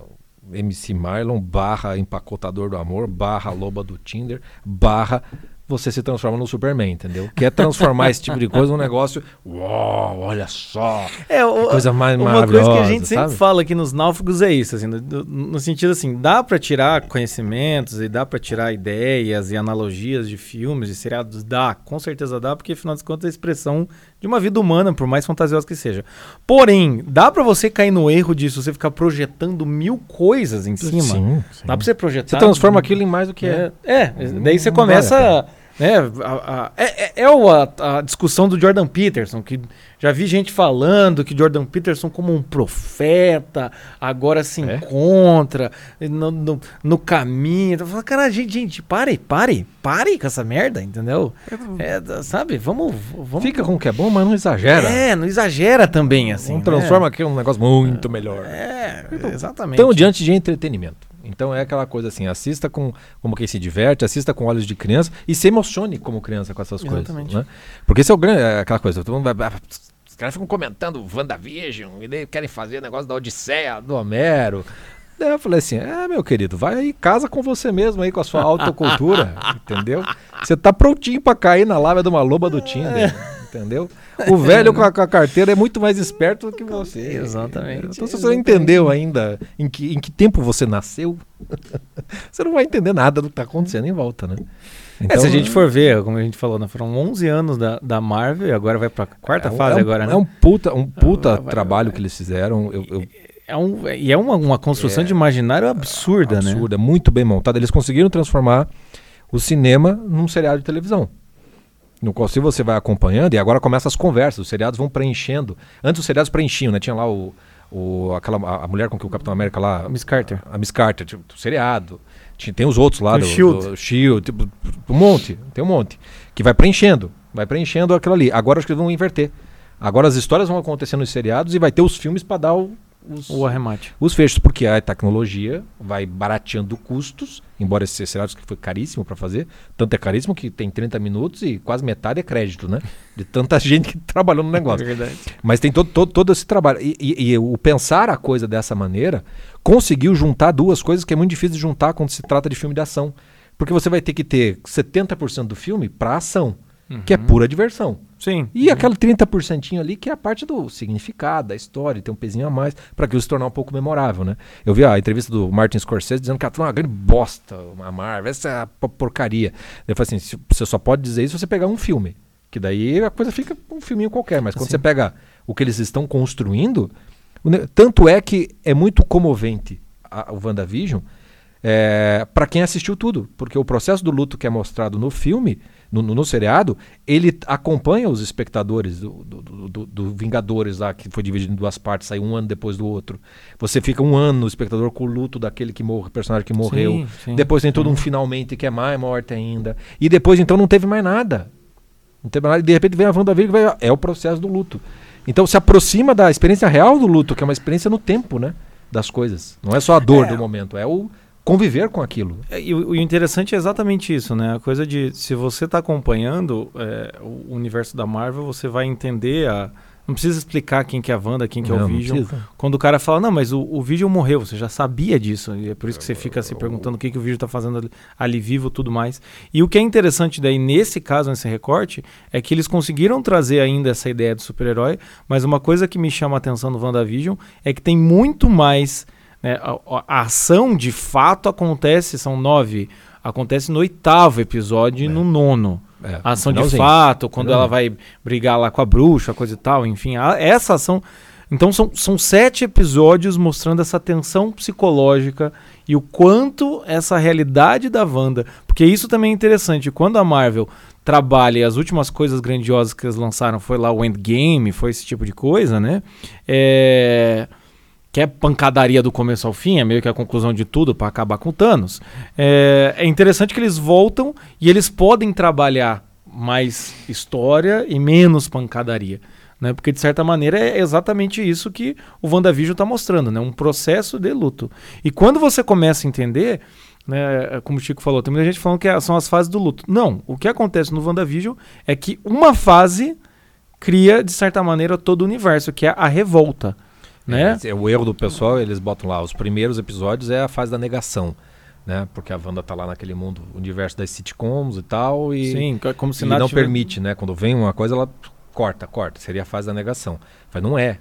MC Mylon barra empacotador do amor, barra loba do Tinder, barra você se transforma no Superman, entendeu? Que é transformar esse tipo de coisa num negócio, uau, olha só, É, o, coisa mais uma coisa que a gente sempre sabe? fala aqui nos náufragos é isso, assim, no, no- sentido assim, dá pra tirar conhecimentos e dá pra tirar ideias e analogias de filmes, de seriados, dá, com certeza dá, porque afinal de contas é a expressão de uma vida humana, por mais fantasiosa que seja. Porém, dá pra você cair no erro disso, você ficar projetando mil coisas em cima. Sim, sim. Dá pra você projetar. Você transforma aquilo em mais do que é. É, é, daí você começa. Né, a- a- é, é- é a, a discussão do Jordan Peterson, que já vi gente falando que Jordan Peterson, como um profeta, agora se É? encontra no, no, no caminho. Eu falo, cara, gente, gente, pare, pare, pare com essa merda, entendeu? É, sabe, vamos. vamos Fica com o que é bom, mas não exagera. É, não exagera também, assim. não transforma aquilo num negócio muito melhor. né? É, exatamente. Então, diante de entretenimento. Então é aquela coisa assim, assista com como quem se diverte, assista com olhos de criança e se emocione como criança com essas coisas. Exatamente. Né? Porque esse é o grande, é aquela coisa, todo mundo vai, os caras ficam comentando WandaVision e querem fazer negócio da Odisseia, do Homero. Daí eu falei assim, é meu querido, vai aí, casa com você mesmo aí, com a sua autocultura, *laughs* entendeu? Você tá prontinho pra cair na lábia de uma loba do Tinder, entendeu? O velho com a, com a carteira é muito mais esperto do que você. Exatamente, Então se você não entendeu ainda em que, em que tempo você nasceu, *laughs* você não vai entender nada do que tá acontecendo em volta, né? É, se a gente for ver, como a gente falou, né, foram 11 anos da, da Marvel e agora vai pra quarta é um- fase é um, agora, né? É um puta, um puta vai- vai- trabalho que eles fizeram. Eu, eu, É um, e é uma, uma construção É. de imaginário absurda, né? absurda, muito bem montada. Eles conseguiram transformar o cinema num seriado de televisão. No qual, se você vai acompanhando, e agora começam as conversas, os seriados vão preenchendo. Antes os seriados preenchiam, né? Tinha lá o, o, aquela, a, a mulher com que o Capitão América lá. Miss Carter. A Miss Carter, tipo, o seriado. Tinha, tem os outros lá O do Shield. do Shield, tipo, um monte, tem um monte. Que vai preenchendo, vai preenchendo aquilo ali. Agora acho que eles vão inverter. Agora as histórias vão acontecendo nos seriados e vai ter os filmes para dar o- os, O arremate. os fechos, porque a tecnologia vai barateando custos, embora esse seriado que foi caríssimo para fazer, tanto é caríssimo que tem 30 minutos e quase metade é crédito, né? De tanta *laughs* gente que trabalhou no negócio. verdade. Mas tem todo, todo, todo esse trabalho. E, e- e o pensar a coisa dessa maneira conseguiu juntar duas coisas que é muito difícil de juntar quando se trata de filme de ação. Porque você vai ter que ter 70% do filme para ação, que é pura diversão. Sim. E aquele 30% ali que é a parte do significado, da história, tem um pezinho a mais, para aquilo se tornar um pouco memorável, né? Eu vi a entrevista do Martin Scorsese dizendo que ela foi uma grande bosta, uma Marvel, essa é a po- porcaria. Eu falei assim, você só pode dizer isso se você pegar um filme, que daí a coisa fica um filminho qualquer, mas quando Sim. você pega o que eles estão construindo, tanto é que é muito comovente a, o WandaVision, é, para quem assistiu tudo, porque o processo do luto que é mostrado no filme, no, no, no seriado, ele acompanha os espectadores do, do, do- do- do Vingadores lá, que foi dividido em duas partes, saiu um ano depois do outro. Você fica um ano, o espectador, com o luto daquele que morre, personagem que morreu. Sim, sim. Depois tem todo um finalmente que é mais morte ainda. E depois então não teve mais nada. Não teve mais nada. E de repente vem a WandaVision que vai, é o processo do luto. Então se aproxima da experiência real do luto, que é uma experiência no tempo, né? Das coisas. Não é só a dor É. do momento, é o conviver com aquilo. É, E o, o interessante é exatamente isso, né? A coisa de se você está acompanhando é, o universo da Marvel, você vai entender a. Não precisa explicar quem que é a Wanda, quem que é Não, o não Vision. Quando o cara fala, não, mas o, o Vision morreu, você já sabia disso. E é por isso que você fica se perguntando o que, que o Vision tá fazendo ali, ali vivo e tudo mais. E o que é interessante daí, nesse caso, nesse recorte, é que eles conseguiram trazer ainda essa ideia do super-herói, mas uma coisa que me chama a atenção no WandaVision é que tem muito mais. Né, a, a- a ação de fato acontece, são nove. Acontece no oitavo episódio e no nono. É, A ação de fato, quando ela vai brigar lá com a bruxa, coisa e tal, enfim, a- essa ação. Então são, são sete episódios mostrando essa tensão psicológica e o quanto essa realidade da Wanda. Porque isso também é interessante. Quando a Marvel trabalha e as últimas coisas grandiosas que eles lançaram foi lá o Endgame, foi esse tipo de coisa, né? É, que é pancadaria do começo ao fim, é meio que a conclusão de tudo para acabar com Thanos. É, é interessante que eles voltam e eles podem trabalhar mais história e menos pancadaria. Né? Porque, de certa maneira, é exatamente isso que o WandaVision está mostrando, né? um processo de luto. E quando você começa a entender, né, como o Chico falou, tem muita gente falando que é- são as fases do luto. Não, o que acontece no WandaVision é que uma fase cria, de certa maneira, todo o universo, que é a revolta. Né? É, o erro do pessoal, eles botam lá, os primeiros episódios é a fase da negação. né? Porque a Wanda tá lá naquele mundo, universo das sitcoms e tal. E, Sim, co- como se e não tiver- permite, né? Quando vem uma coisa, ela corta, corta. Seria a fase da negação. Mas não é.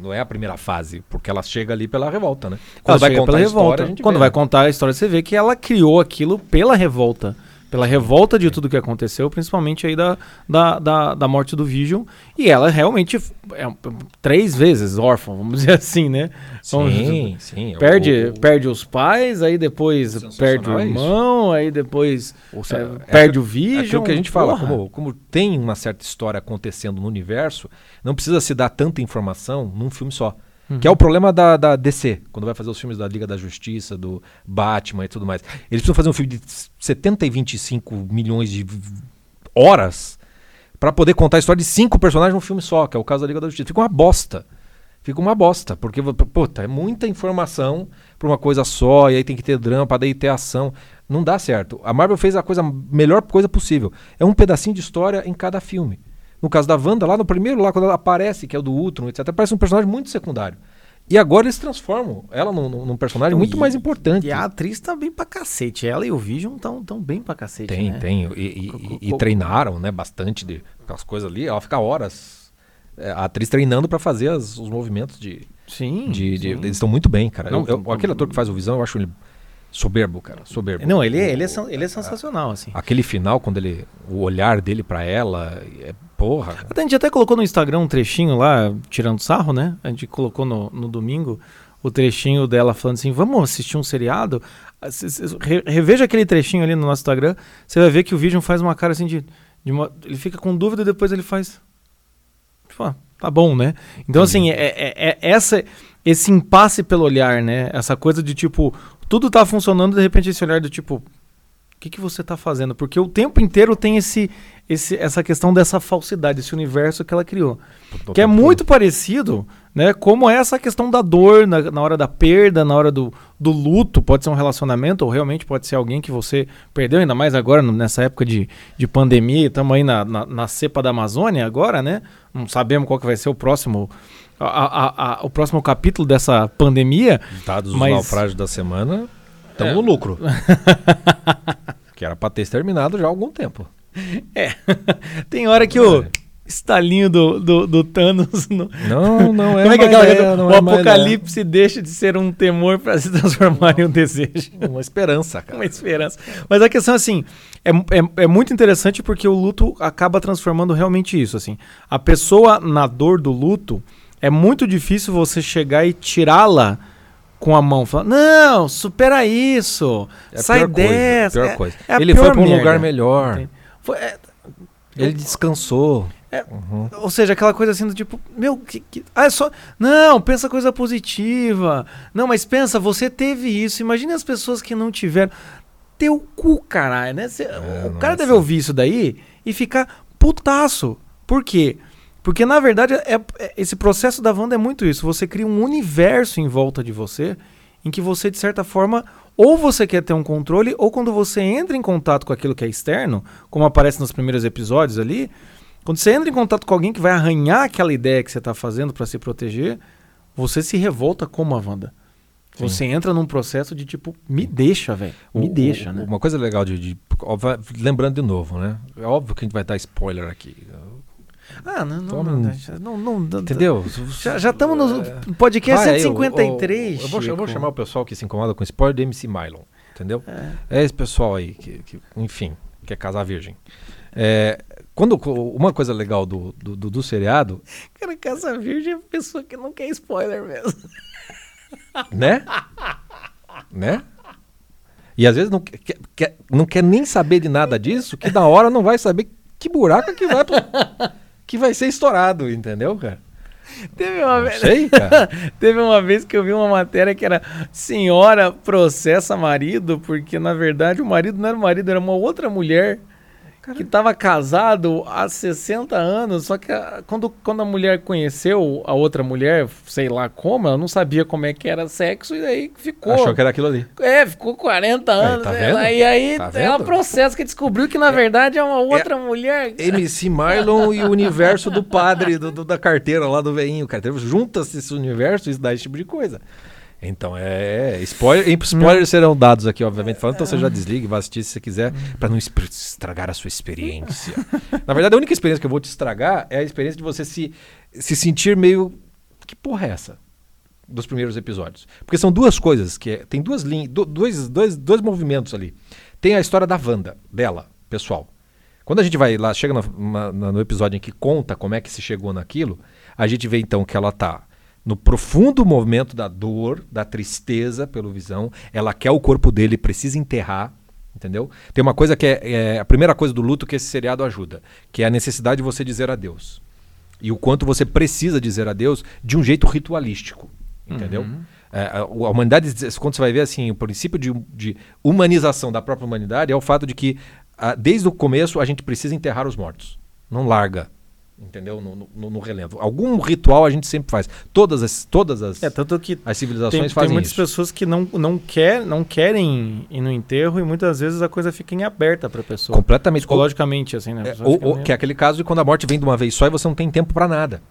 Não é a primeira fase, porque ela chega ali pela revolta, né? Ela chega pela a revolta. história, a Quando vê, vai contar a história, você vê que ela criou aquilo pela revolta. Pela revolta de tudo que aconteceu, principalmente aí da, da, da, da morte do Vision. E ela realmente é três vezes órfã, vamos *laughs* dizer assim, né? Vamos- Sim, sim. Perde, O- o- perde os pais, aí depois perde o é irmão, aí depois o- é, é perde o É Vision. aquilo que a gente fala, porra. como, como tem uma certa história acontecendo no universo, não precisa se dar tanta informação num filme só. Uhum. Que é o problema da, da DC, quando vai fazer os filmes da Liga da Justiça, do Batman e tudo mais. Eles precisam fazer um filme de 70 e 25 milhões de horas pra poder contar a história de cinco personagens num filme só, que é o caso da Liga da Justiça. Fica uma bosta. Fica uma bosta, porque, puta, é muita informação pra uma coisa só, e aí tem que ter drama, pra daí ter ação. Não dá certo. A Marvel fez a coisa, melhor coisa possível. É um pedacinho de história em cada filme. No caso da Wanda, lá no primeiro, lá quando ela aparece, que é o do Ultron, etc., parece um personagem muito secundário. E agora eles transformam ela num, num- personagem muito E- mais importante. E a atriz tá bem pra cacete. Ela e o Vision estão tão bem pra cacete. Tem, né? tem. E, e- e treinaram, né, bastante de aquelas coisas ali. Ela fica horas. é, a atriz treinando pra fazer as- os movimentos de. Sim. de- de- sim. eles estão muito bem, cara. Não, Eu- eu- aquele ator que faz o Visão, eu acho ele soberbo, cara. Soberbo. Não, ele, é- ele, é, O- ele é sensacional, assim. Aquele final, quando ele. O olhar dele pra ela. É, porra. Até, a gente até colocou no Instagram um trechinho lá, tirando sarro, né? A gente colocou no, no domingo o trechinho dela falando assim: vamos assistir um seriado? Ah, Reveja aquele trechinho ali no nosso Instagram, você vai ver que o Vision faz uma cara assim de. de uma- ele fica com dúvida e depois ele faz. Tipo, ah, tá bom, né? Então, assim, é, é- é essa, esse impasse pelo olhar, né? Essa coisa de tipo, tudo tá funcionando, de repente esse olhar do tipo. O que, que você tá fazendo? Porque o tempo inteiro tem esse, esse, essa questão dessa falsidade, esse universo que ela criou. Que é muito parecido, né? Como é essa questão da dor na, na hora da perda, na hora do, do luto. Pode ser um relacionamento ou realmente pode ser alguém que você perdeu, ainda mais agora nessa época de, de pandemia. Estamos aí na, na, na cepa da Amazônia agora, né? Não sabemos qual que vai ser o próximo, a- a- a- o próximo capítulo dessa pandemia. Dados os Mas- naufrágios da semana, estamos É. no lucro. *laughs* que era pra ter terminado já há algum tempo. *laughs* Tem hora que o estalinho do, do, do Thanos no, *laughs* Não, não é. Como é que é aquela ideia, não O é apocalipse deixa de ser um temor para se transformar em um desejo. Uma esperança, cara. Uma esperança. Mas a questão, assim, é, é, é muito interessante porque o luto acaba transformando realmente isso, assim. A pessoa na dor do luto, é muito difícil você chegar e tirá-la com a mão. Falar, não, supera isso. É sai pior coisa, dessa. pior É- coisa. é Ele foi pra um merda. lugar melhor. Foi- é, Ele descansou. É. Uhum. Ou seja, aquela coisa assim do tipo, meu, que, que- ah, é só. Não, pensa coisa positiva. Não, mas pensa, você teve isso. Imagine as pessoas que não tiveram. Teu cu, caralho, né? Cê- o cara é deve ouvir isso daí e ficar putaço. Por quê? Porque, na verdade, é, é- esse processo da Wanda é muito isso. Você cria um universo em volta de você em que você, de certa forma, ou você quer ter um controle, ou quando você entra em contato com aquilo que é externo, como aparece nos primeiros episódios ali, quando você entra em contato com alguém que vai arranhar aquela ideia que você está fazendo para se proteger, você se revolta como a Wanda. Sim. Você entra num processo de tipo, me deixa, velho. Me O- deixa, o- né? Uma coisa legal de, de- Lembrando de novo, né? É óbvio que a gente vai dar spoiler aqui. Ah, não, não, não, não, não, não- Entendeu? Já já estamos no É. podcast Vai aí, 153. o- o- eu, vou, eu vou chamar o pessoal que se incomoda com spoiler de MC Mylon. Entendeu? É. É esse pessoal aí que, que, enfim, quer casar virgem. É, quando, uma coisa legal do, do, do- do seriado, *laughs* Cara, Casa Virgem é pessoa que não quer spoiler mesmo. *laughs* né? né? E às vezes não quer, quer- não quer nem saber de nada disso, que na hora não vai saber que buraco que vai pro- *laughs* que vai ser estourado, entendeu, cara? Teve uma vez. sei. *laughs* Teve uma vez que eu vi uma matéria que era senhora processa marido, porque na verdade o marido não era o marido, era uma outra mulher que estava casado há 60 anos, só que a- quando, quando a mulher conheceu a outra mulher, sei lá como, ela não sabia como é que era sexo e aí ficou. Achou que era aquilo ali. É, ficou 40 anos. tá né? vendo? E aí Tá ela vendo? processa que descobriu que na verdade é uma outra mulher. MC Marlon e o universo do padre, do, do- da carteira lá do veinho. Carteira, junta-se esse universo e dá esse tipo de coisa. Então, é. Spoiler, spoilers serão dados aqui, obviamente, falando. Então você já desliga e vai assistir se você quiser, para não estragar a sua experiência. Na verdade, a única experiência que eu vou te estragar é a experiência de você se, se sentir meio. Que porra é essa? Dos primeiros episódios. Porque são duas coisas, que é, tem duas linhas, dois, dois, dois movimentos ali. Tem a história da Wanda, dela, pessoal. Quando a gente vai lá, chega no, no episódio em que conta como é que se chegou naquilo, a gente vê então que ela tá no profundo movimento da dor, da tristeza pelo visão. Ela quer o corpo dele, precisa enterrar. Entendeu? Tem uma coisa que é, é, a primeira coisa do luto que esse seriado ajuda, que é a necessidade de você dizer adeus. E o quanto você precisa dizer adeus de um jeito ritualístico. Entendeu? Uhum. É, a, humanidade, quando você vai ver assim, o princípio de, de humanização da própria humanidade é o fato de que, a, desde o começo, a gente precisa enterrar os mortos. Não larga entendeu? No, no, no, relento. Algum ritual a gente sempre faz. Todas as, todas as, é, tanto que as civilizações tem, fazem Tem muitas isso. pessoas que não, não, quer, não querem ir no enterro e muitas vezes a coisa fica em aberta para a pessoa. Completamente. Psicologicamente, assim, né? É, ou, ou, que é aquele caso de quando a morte vem de uma vez só e você não tem tempo para nada.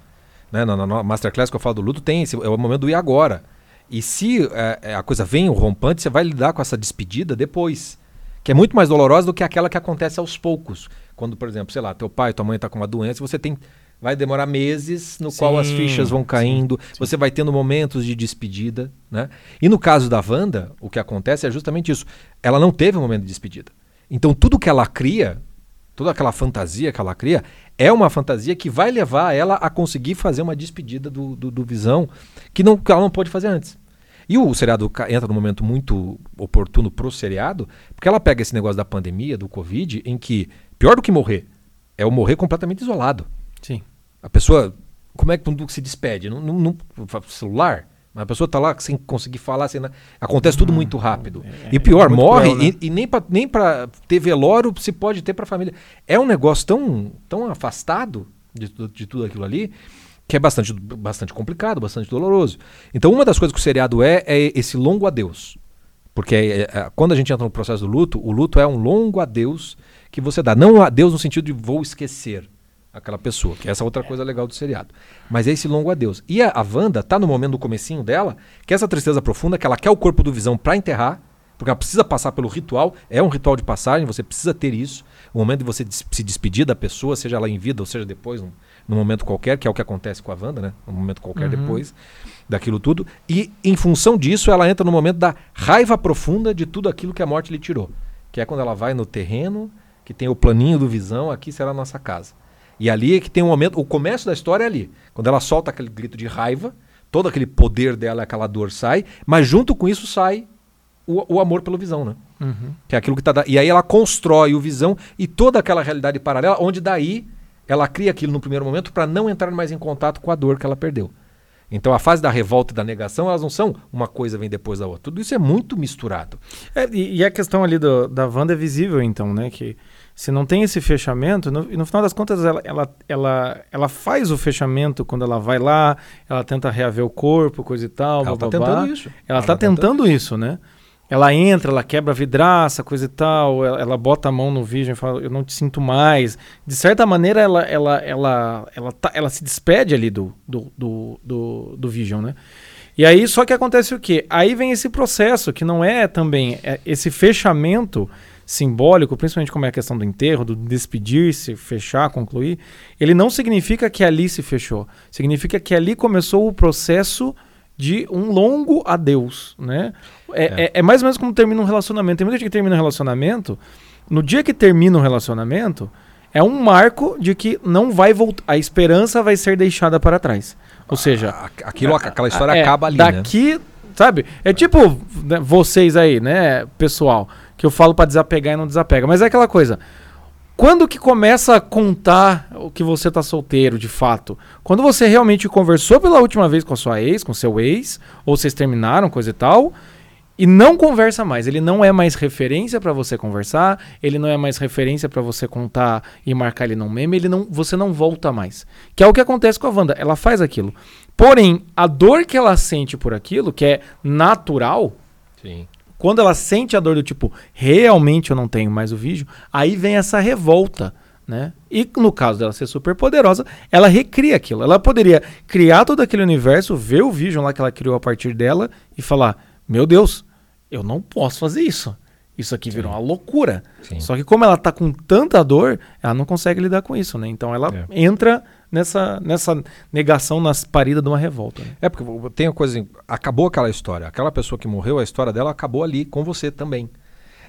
Né? Na, na, na, Masterclass que eu falo do luto, tem esse, é o momento do ir agora. E se é, é, a coisa vem, o rompante, você vai lidar com essa despedida depois. Que é muito mais dolorosa do que aquela que acontece aos poucos. Quando, por exemplo, sei lá, teu pai, tua mãe está com uma doença você tem vai demorar meses, no sim, qual as fichas vão caindo, sim, sim. você vai tendo momentos de despedida, né? E no caso da Wanda, o que acontece é justamente isso. Ela não teve um momento de despedida. Então tudo que ela cria, toda aquela fantasia que ela cria, é uma fantasia que vai levar ela a conseguir fazer uma despedida do, do, do Visão que, não, que ela não pôde fazer antes. E o seriado entra num momento muito oportuno pro seriado, porque ela pega esse negócio da pandemia, do Covid, em que, pior do que morrer, é o morrer completamente isolado. Sim. A pessoa, como é que se despede? Não, não, não celular? A pessoa está lá sem conseguir falar, sem, acontece tudo muito rápido. É, e pior, é morre cruel, né? e, e, nem para nem ter velório se pode ter para a família. É um negócio tão, tão afastado de, de tudo aquilo ali que é bastante, bastante complicado, bastante doloroso. Então, uma das coisas que o seriado é, é esse longo adeus. Porque é, é, quando a gente entra no processo do luto, o luto é um longo adeus que você dá. Não adeus no sentido de vou esquecer aquela pessoa, que é essa outra coisa legal do seriado. Mas é esse longo adeus. E a, a Wanda tá no momento do comecinho dela, que é essa tristeza profunda, que ela quer o corpo do Visão para enterrar, porque ela precisa passar pelo ritual, é um ritual de passagem, você precisa ter isso. O momento de você des se despedir da pessoa, seja ela em vida ou seja depois, num, num, momento qualquer, que é o que acontece com a Wanda, né? Um momento qualquer uhum. depois daquilo tudo. E em função disso, ela entra no momento da raiva profunda de tudo aquilo que a morte lhe tirou. Que é quando ela vai no terreno, que tem o planinho do Visão, aqui será a nossa casa. E ali é que tem um momento, o começo da história é ali. Quando ela solta aquele grito de raiva, todo aquele poder dela, aquela dor sai, mas junto com isso sai o, o amor pelo visão, né? Uhum. Que é aquilo que tá. Da... E aí ela constrói o visão e toda aquela realidade paralela, onde daí ela cria aquilo no primeiro momento para não entrar mais em contato com a dor que ela perdeu. Então a fase da revolta e da negação, elas não são uma coisa vem depois da outra. Tudo isso é muito misturado. É, e, e, a questão ali do, da Wanda é visível, então, né? Que se não tem esse fechamento, no, no final das contas ela, ela, ela, ela faz o fechamento quando ela vai lá, ela tenta reaver o corpo, coisa e tal. Ela está tentando isso. Ela está tá tentando, tentando isso, né? Ela entra, ela quebra a vidraça, coisa e tal, ela, ela, bota a mão no Vision e fala, eu não te sinto mais. De certa maneira, ela, ela, ela, ela, tá, ela se despede ali do, do, do, do, do Vision, né? E aí, só que acontece o quê? Aí vem esse processo, que não é também é esse fechamento simbólico, principalmente como é a questão do enterro, do despedir-se, fechar, concluir, ele não significa que ali se fechou. Significa que ali começou o processo de um longo adeus, né? É, é. é, é mais ou menos como termina um relacionamento. Tem muita gente que termina um relacionamento, no dia que termina um relacionamento, é um marco de que não vai voltar, a esperança vai ser deixada para trás. Ou seja, aquilo, aquela história é, acaba ali, daqui, né? sabe? É tipo né, vocês aí, né, pessoal, que eu falo para desapegar e não desapega. Mas é aquela coisa. Quando que começa a contar o que você tá solteiro, de fato? Quando você realmente conversou pela última vez com a sua ex, com seu ex, ou vocês terminaram, coisa e tal, e não conversa mais. Ele não é mais referência para você conversar, ele não é mais referência para você contar e marcar ele num meme, ele não, você não volta mais. Que é o que acontece com a Wanda, ela faz aquilo. Porém, a dor que ela sente por aquilo, que é natural, Sim. Quando ela sente a dor do tipo, realmente eu não tenho mais o vídeo, aí vem essa revolta Né? E no caso dela ser super poderosa, ela recria aquilo. Ela poderia criar todo aquele universo, ver o Vision lá que ela criou a partir dela e falar: Meu Deus, eu não posso fazer isso. Isso aqui virou Sim. uma loucura. Sim. Só que como ela tá com tanta dor, ela não consegue lidar com isso, né? Então ela é. entra nessa, nessa negação nas paridas de uma revolta. Né? É porque tem a coisa, acabou aquela história. Aquela pessoa que morreu, a história dela acabou ali com você também.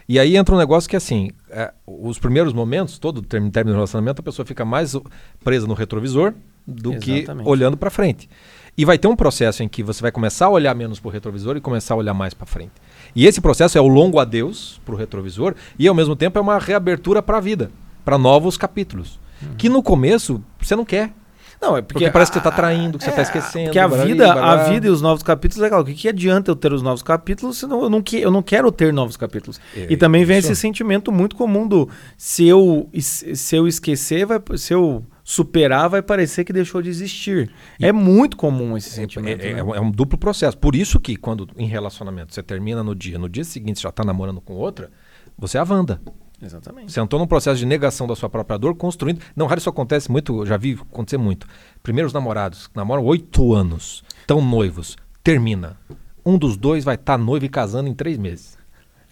E aí entra um negócio que, assim, é, os primeiros momentos, todo término de relacionamento, a pessoa fica mais presa no retrovisor do Exatamente. que olhando para frente. E vai ter um processo em que você vai começar a olhar menos para o retrovisor e começar a olhar mais para frente. E esse processo é o longo adeus para o retrovisor e, ao mesmo tempo, é uma reabertura para a vida, para novos capítulos. Uhum. Que no começo você não quer. Não, é porque, porque parece que você está traindo, que é, você está esquecendo. Porque a vida, a vida e os novos capítulos é legal. O que, que adianta eu ter os novos capítulos se não, eu, não que, eu não quero ter novos capítulos? É, e também vem esse sentimento muito comum do se eu, se eu esquecer, vai, se eu superar, vai parecer que deixou de existir. E é muito comum esse é, sentimento. É, né? é, um duplo processo. Por isso que quando em relacionamento você termina no dia, no dia seguinte você já está namorando com outra, você é a Wanda. Exatamente. Você entrou num processo de negação da sua própria dor, construindo. Não, raro isso acontece muito, já vi acontecer muito. Primeiros namorados, namoram oito anos, estão noivos, termina. Um dos dois vai estar tá noivo e casando em três meses.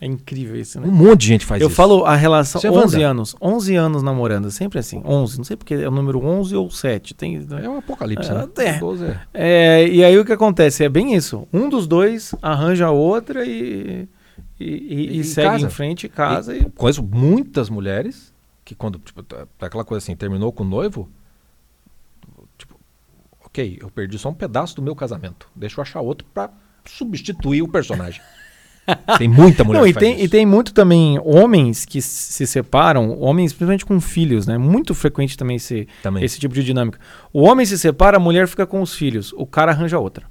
É incrível isso, né? Um monte de gente faz eu isso. Eu falo a relação, Você 11 é anos. 11 anos namorando, sempre assim. 11, não sei porque é o número 11 ou 7. Tem, é um apocalipse, é, né? É. 12 é. é. E aí o que acontece? É bem isso. Um dos dois arranja a outra e e, e, e segue casa. em frente, casa. E, Conheço muitas mulheres que quando, tipo, tá, tá, aquela coisa assim, terminou com o noivo, tipo, ok, eu perdi só um pedaço do meu casamento. Deixa eu achar outro para substituir o personagem. *laughs* *laughs* tem muita mulher Não, e, tem, e tem muito também homens que se separam, homens principalmente com filhos, né? Muito frequente também esse, também. esse tipo de dinâmica. O homem se separa, a mulher fica com os filhos, o cara arranja outra.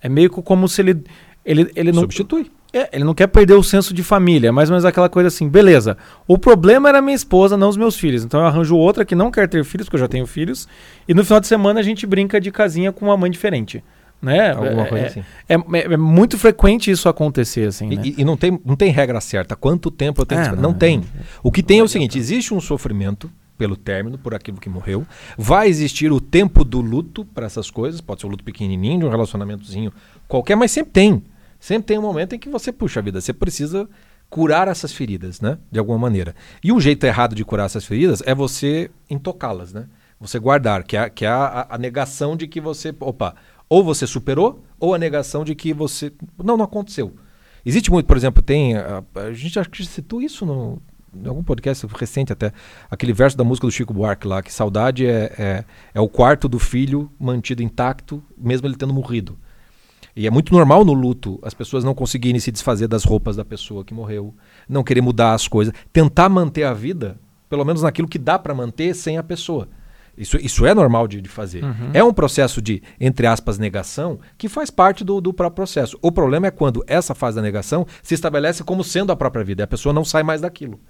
É meio como se ele. Ele, ele não. Substitui. É, ele não quer perder o senso de família, mais ou menos aquela coisa assim, beleza. O problema era minha esposa, não os meus filhos. Então eu arranjo outra que não quer ter filhos, porque eu já tenho filhos. E no final de semana a gente brinca de casinha com uma mãe diferente. Né? Alguma é, coisa é, assim. É, é, é, muito frequente isso acontecer, assim. E, né? e, não, tem, não tem regra certa. Quanto tempo eu tenho que... É, não, não tem. O que tem é o seguinte: existe um sofrimento pelo término, por aquilo que morreu. Vai existir o tempo do luto para essas coisas. Pode ser um luto pequenininho, de um relacionamentozinho qualquer, mas sempre tem. Sempre tem um momento em que você, puxa a vida, você precisa curar essas feridas, né? De alguma maneira. E um jeito errado de curar essas feridas é você intocá-las, né? Você guardar, que é, que é a, a, negação de que você, opa, ou você superou, ou a negação de que você, não, não aconteceu. Existe muito, por exemplo, tem, a, a gente acho que citou isso no, em algum podcast recente até, aquele verso da música do Chico Buarque lá, que saudade é, é, é o quarto do filho mantido intacto, mesmo ele tendo morrido. E é muito normal no luto as pessoas não conseguirem se desfazer das roupas da pessoa que morreu, não querer mudar as coisas, tentar manter a vida, pelo menos naquilo que dá para manter sem a pessoa. Isso, isso é normal de, de fazer. Uhum. É um processo de, entre aspas, negação que faz parte do, do próprio processo. O problema é quando essa fase da negação se estabelece como sendo a própria vida a pessoa não sai mais daquilo.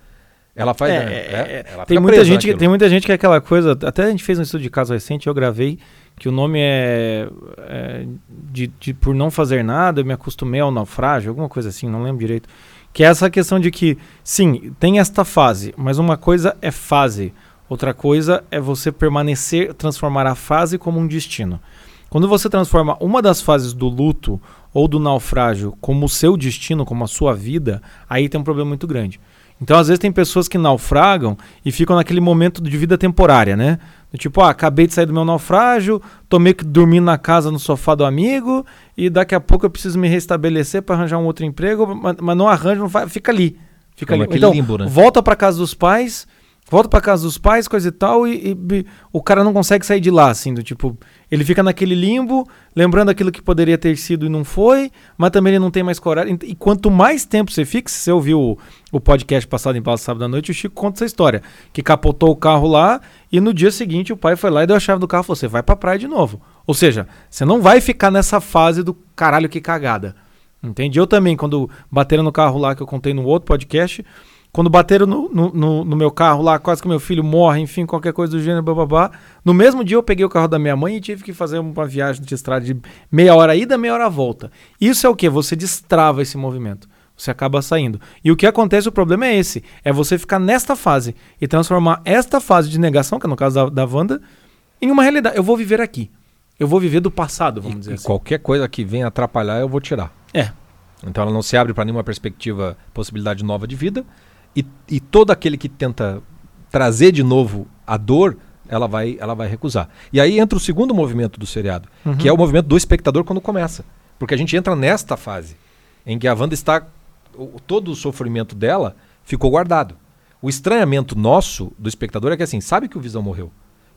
Ela faz. É, né? é, é, ela tem, muita gente, tem muita gente que é aquela coisa. Até a gente fez um estudo de caso recente, eu gravei que o nome é, é de, de, por não fazer nada, eu me acostumei ao naufrágio, alguma coisa assim, não lembro direito. Que é essa questão de que, sim, tem esta fase, mas uma coisa é fase, outra coisa é você permanecer, transformar a fase como um destino. Quando você transforma uma das fases do luto ou do naufrágio como o seu destino, como a sua vida, aí tem um problema muito grande. Então, às vezes, tem pessoas que naufragam e ficam naquele momento de vida temporária, né? Tipo, ah, acabei de sair do meu naufrágio, tô meio que dormindo na casa no sofá do amigo e daqui a pouco eu preciso me restabelecer para arranjar um outro emprego, mas, mas não arranjo, não faz, fica ali. Fica Como ali. Então, limbo, né? volta para casa dos pais, volta para casa dos pais, coisa e tal, e, e, o cara não consegue sair de lá, assim, do tipo, ele fica naquele limbo, lembrando aquilo que poderia ter sido e não foi, mas também ele não tem mais coragem. E quanto mais tempo você fica, se você ouviu o, o podcast passado em Palácio Sábado à Noite, o Chico conta essa história. Que capotou o carro lá e no dia seguinte o pai foi lá e deu a chave do carro e falou: você vai pra praia de novo. Ou seja, você não vai ficar nessa fase do caralho que cagada. Entende? Eu também, quando bateram no carro lá que eu contei no outro podcast, quando bateram no, no, no, no, meu carro lá, quase que meu filho morre, enfim, qualquer coisa do gênero, bababá. No mesmo dia eu peguei o carro da minha mãe e tive que fazer uma viagem de estrada de meia hora ida, meia hora volta. Isso é o que? Você destrava esse movimento. Você acaba saindo. E o que acontece, o problema é esse: é você ficar nesta fase e transformar esta fase de negação, que é no caso da, da Wanda, em uma realidade. Eu vou viver aqui. Eu vou viver do passado, vamos e, dizer e assim. Qualquer coisa que venha atrapalhar, eu vou tirar. É. Então ela não se abre para nenhuma perspectiva, possibilidade nova de vida. E, e todo aquele que tenta trazer de novo a dor, ela vai, ela vai recusar. E aí entra o segundo movimento do seriado, Uhum. que é o movimento do espectador quando começa. Porque a gente entra nesta fase em que a Wanda está. o- todo o sofrimento dela ficou guardado. O estranhamento nosso, do espectador, é que assim, sabe que o Visão morreu.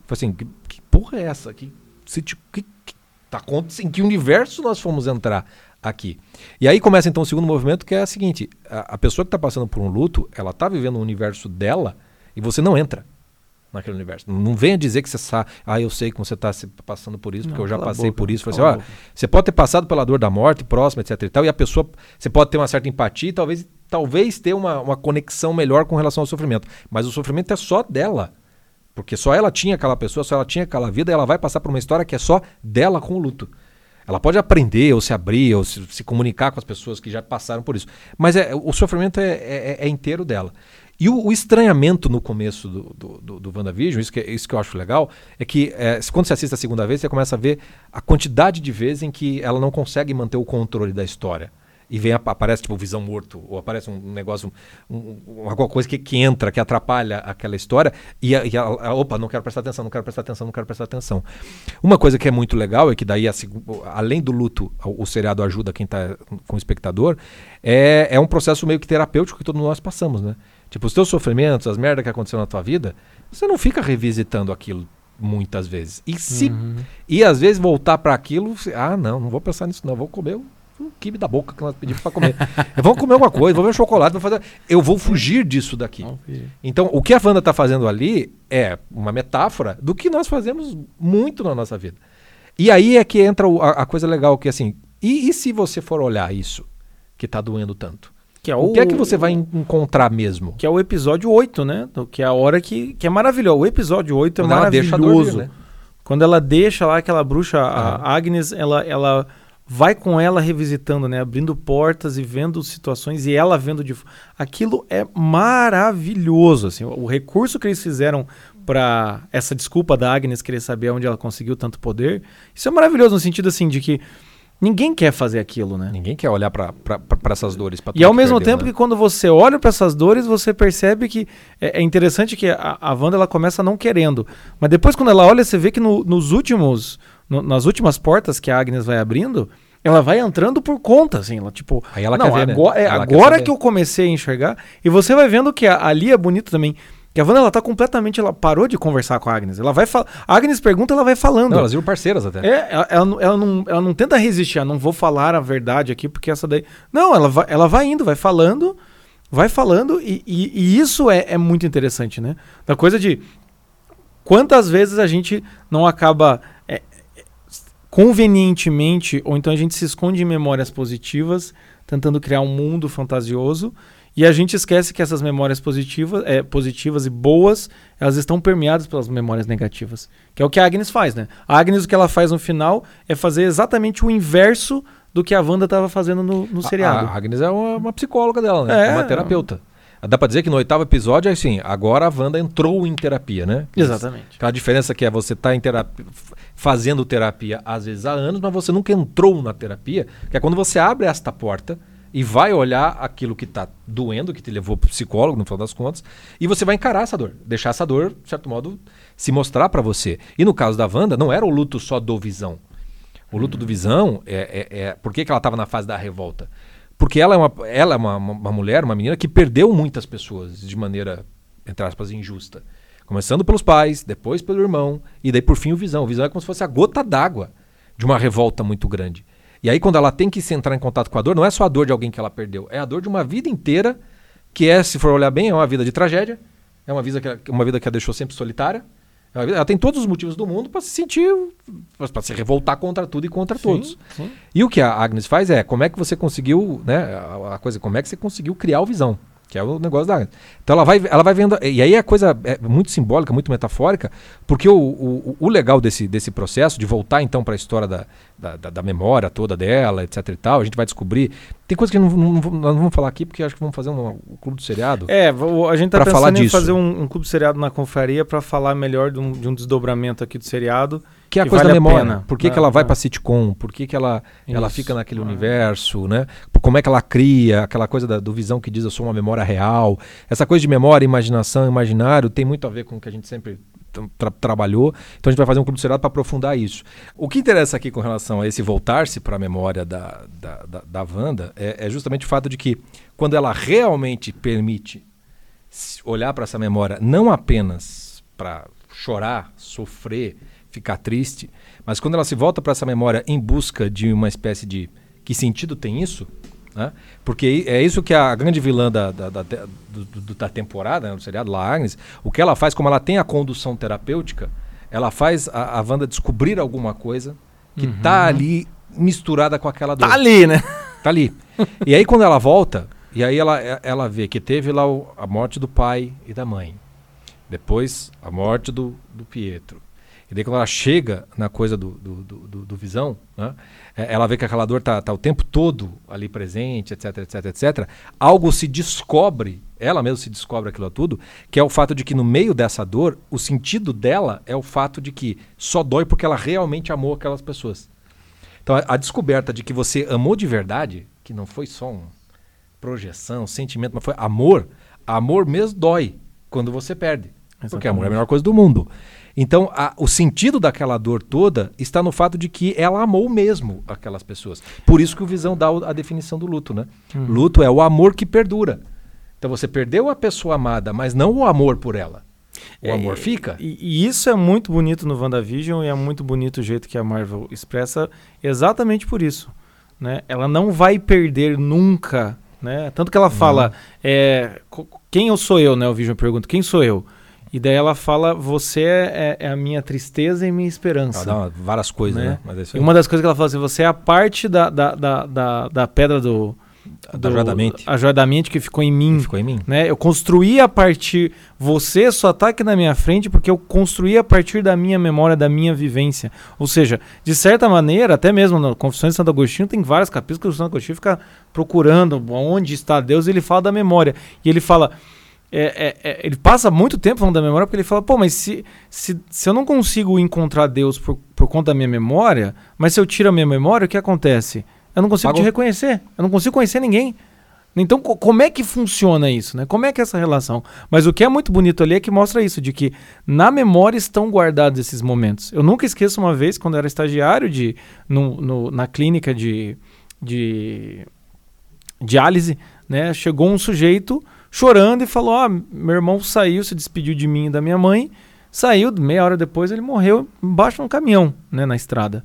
Foi assim, que, que porra é essa? Que, se, que, que tá acontecendo? Em que universo nós fomos entrar aqui? E aí começa então o segundo movimento, que é a seguinte: a, a pessoa que está passando por um luto, ela está vivendo o universo dela e você não entra naquele universo. Não venha dizer que você sabe, ah, eu sei que você está passando por isso, porque Não, eu já passei boca, por isso. Cala assim, ó, você pode ter passado pela dor da morte, próxima, etc e tal, e a pessoa, você pode ter uma certa empatia, e talvez, talvez ter uma, uma conexão melhor com relação ao sofrimento. Mas o sofrimento é só dela. Porque só ela tinha aquela pessoa, só ela tinha aquela vida, e ela vai passar por uma história que é só dela com o luto. Ela pode aprender, ou se abrir, ou se, se comunicar com as pessoas que já passaram por isso. Mas é, o sofrimento é, é- é inteiro dela. E o, o estranhamento no começo do, do, do, do WandaVision, isso que, isso que eu acho legal, é que é, quando você assiste a segunda vez, você começa a ver a quantidade de vezes em que ela não consegue manter o controle da história. E vem, ap- aparece tipo visão morto, ou aparece um negócio, um, um- alguma coisa que, que entra, que atrapalha aquela história, e, a, e a- a- opa, não quero prestar atenção, não quero prestar atenção, não quero prestar atenção. Uma coisa que é muito legal é que daí, além do luto, o, o seriado ajuda quem está com o espectador, é, é um processo meio que terapêutico que todos nós passamos, né? Tipo, os teus sofrimentos, as merdas que aconteceram na tua vida, você não fica revisitando aquilo muitas vezes. E se Uhum. e às vezes voltar para aquilo, ah, não, não vou pensar nisso, não, vou comer um quibe da boca que nós pedimos para comer. *laughs* Vamos comer alguma coisa, vou ver um chocolate, vou fazer. Eu vou fugir disso daqui. Então, o que a Wanda está fazendo ali é uma metáfora do que nós fazemos muito na nossa vida. E aí é que entra o- a, a coisa legal, que assim, e, e se você for olhar isso, que está doendo tanto? Que é O que é que você vai en- encontrar mesmo? Que é o episódio 8, né? Que é a hora que, que é maravilhoso. O episódio 8 é Quando ela maravilhoso. vir, né? Quando ela deixa lá aquela bruxa, a Agnes, ela, ela vai com ela revisitando, né? Abrindo portas e vendo situações e ela vendo de. Aquilo é maravilhoso, assim. O, o recurso que eles fizeram para essa desculpa da Agnes querer saber onde ela conseguiu tanto poder, isso é maravilhoso no sentido assim de que ninguém quer fazer aquilo, né? Ninguém quer olhar para essas dores. E ao mesmo perdeu, tempo né? que quando você olha para essas dores, você percebe que é, é interessante que a, a Wanda ela começa não querendo, mas depois quando ela olha, você vê que no- nos últimos, no- nas últimas portas que a Agnes vai abrindo, ela vai entrando por conta, assim, ela tipo, Aí ela não, quer ver, né? agora, é Ela agora que eu comecei a enxergar, e você vai vendo que a- ali é bonito também. Que a Wanda ela tá completamente, ela parou de conversar com a Agnes. Ela vai fal- a Agnes pergunta, ela vai falando. Não, elas viram parceiras até. É, ela, ela não- ela não, ela não tenta resistir, ela não vou falar a verdade aqui, porque essa daí. Não, ela vai, ela vai indo, vai falando, vai falando, e, e- e isso é, é muito interessante, né? Da coisa de quantas vezes a gente não acaba convenientemente, ou então a gente se esconde em memórias positivas, tentando criar um mundo fantasioso. E a gente esquece que essas memórias positivas, é, positivas e boas, elas estão permeadas pelas memórias negativas. Que é o que a Agnes faz, né? A Agnes, o que ela faz no final é fazer exatamente o inverso do que a Wanda estava fazendo no, no A- seriado. A Agnes é uma, uma psicóloga dela, né? É. Uma terapeuta. Dá pra dizer que no oitavo episódio, é assim, agora a Wanda entrou em terapia, né? Exatamente. Aquela diferença que é você tá em terapia, fazendo terapia às vezes há anos, mas você nunca entrou na terapia, que é quando você abre esta porta e vai olhar aquilo que tá doendo, que te levou pro psicólogo, no final das contas, e você vai encarar essa dor, deixar essa dor, de certo modo, se mostrar pra você. E no caso da Wanda, não era o luto só do Visão. O luto do Visão é, é, é- por que, que ela estava na fase da revolta? Porque ela é, uma, ela é uma- uma mulher, uma menina que perdeu muitas pessoas de maneira, entre aspas, injusta. Começando pelos pais, depois pelo irmão, e daí por fim o Visão. O Visão é como se fosse a gota d'água de uma revolta muito grande. E aí quando ela tem que se entrar em contato com a dor, não é só a dor de alguém que ela perdeu, é a dor de uma vida inteira, que é, se for olhar bem, é uma vida de tragédia, é uma vida que, uma vida que a deixou sempre solitária. É Ela tem todos os motivos do mundo para se sentir, para se revoltar contra tudo e contra todos. sim. E o que a Agnes faz é, como é que você conseguiu, né, a coisa, como é que você conseguiu criar o Visão? Que é o negócio da. Então ela vai, ela vai vendo. E aí a coisa é muito simbólica, muito metafórica, porque o, o, o legal desse, desse processo, de voltar então para a história da, da, da, memória toda dela, etc e tal, a gente vai descobrir. Tem coisas que não, não, não, nós não vamos falar aqui, porque acho que vamos fazer um, um clube do seriado. É, a gente tá pensando falar em disso. fazer um, um clube do seriado na confraria para falar melhor de um, de um desdobramento aqui do seriado que é a coisa vale da memória. Por que, que ela vai para sitcom? Por que, que ela, ela fica naquele universo, né? Como é que ela cria aquela coisa da, do visão que diz eu sou uma memória real. Essa coisa de memória, imaginação, imaginário tem muito a ver com o que a gente sempre tra trabalhou. Então a gente vai fazer um clube seriado para aprofundar isso. O que interessa aqui com relação a esse voltar-se para a memória da, da, da, da Wanda é, é justamente o fato de que quando ela realmente permite olhar para essa memória não apenas para chorar, sofrer, ficar triste, mas quando ela se volta para essa memória em busca de uma espécie de que sentido tem isso? Né? Porque é isso que a grande vilã da, da, da, do, da temporada, né, do seriado La Agnes, o que ela faz, como ela tem a condução terapêutica, ela faz a, a Wanda descobrir alguma coisa que uhum. tá ali misturada com aquela dor. Tá ali, né? Tá ali. *laughs* e aí quando ela volta, e aí ela, ela vê que teve lá o, a morte do pai e da mãe. Depois, a morte do, do Pietro. E daí quando ela chega na coisa do, do, do, do visão, né, é, ela vê que aquela dor está tá o tempo todo ali presente, etc, etc, etc. Algo se descobre, ela mesma se descobre aquilo tudo, que é o fato de que no meio dessa dor, o sentido dela é o fato de que só dói porque ela realmente amou aquelas pessoas. Então a, a descoberta de que você amou de verdade, que não foi só uma projeção, sentimento, mas foi amor, amor mesmo dói quando você perde. Exatamente. Porque amor é a melhor coisa do mundo. Então, a, o sentido daquela dor toda está no fato de que ela amou mesmo aquelas pessoas. Por isso que o Visão dá a definição do luto, né? Hum. Luto é o amor que perdura. Então você perdeu a pessoa amada, mas não o amor por ela. O é, amor fica. E, e, isso é muito bonito no WandaVision e é muito bonito o jeito que a Marvel expressa exatamente por isso. Né? Ela não vai perder nunca. Né? Tanto que ela fala, é, quem eu sou eu, né? O Vision pergunta, quem sou eu? E daí ela fala: Você é, é, a minha tristeza e minha esperança. Ela dá várias coisas, né? né? É e uma das coisas que ela fala assim: Você é a parte da, da, da, da, da pedra do. Mente. A joia da mente que ficou em mim. Que ficou em mim. Né? Eu construí a partir. Você só está aqui na minha frente porque eu construí a partir da minha memória, da minha vivência. Ou seja, de certa maneira, até mesmo na Confissões de Santo Agostinho, tem vários capítulos que o Santo Agostinho fica procurando onde está Deus e ele fala da memória. E ele fala é, é, é, ele passa muito tempo falando da memória porque ele fala, pô, mas se, se, se eu não consigo encontrar Deus por, por conta da minha memória, mas se eu tiro a minha memória, o que acontece? Eu não consigo Pagou. te reconhecer, eu não consigo conhecer ninguém. Então, co como é que funciona isso, né? Como é que é essa relação? Mas o que é muito bonito ali é que mostra isso, de que na memória estão guardados esses momentos. Eu nunca esqueço uma vez, quando eu era estagiário de, no, no, na clínica de, de diálise, né? Chegou um sujeito chorando e falou: oh, meu irmão saiu, se despediu de mim e da minha mãe, saiu, meia hora depois ele morreu embaixo de um caminhão, né, na estrada.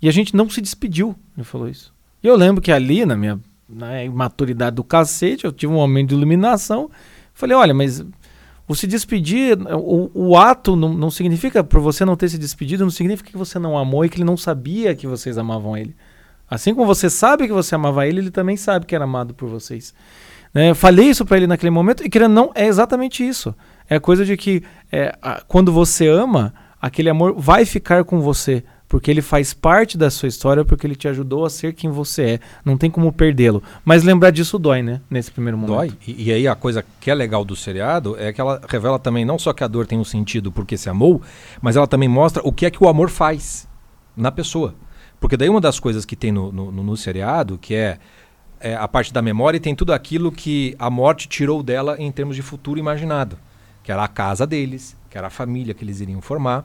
E a gente não se despediu, ele falou isso. E eu lembro que ali, na minha na imaturidade do cacete, eu tive um momento de iluminação. Falei: olha, mas o se despedir, o, o ato não, não significa, por você não ter se despedido, não significa que você não amou e que ele não sabia que vocês amavam ele. Assim como você sabe que você amava ele, ele também sabe que era amado por vocês. Né? Falei isso para ele naquele momento e querendo não, é exatamente isso. É a coisa de que é, a, quando você ama, aquele amor vai ficar com você. Porque ele faz parte da sua história, porque ele te ajudou a ser quem você é. Não tem como perdê-lo. Mas lembrar disso dói, né? Nesse primeiro momento. Dói. E, e, aí a coisa que é legal do seriado é que ela revela também não só que a dor tem um sentido porque se amou, mas ela também mostra o que é que o amor faz na pessoa. Porque daí uma das coisas que tem no, no, no seriado, que é é, a parte da memória e tem tudo aquilo que a morte tirou dela em termos de futuro imaginado, que era a casa deles, que era a família que eles iriam formar.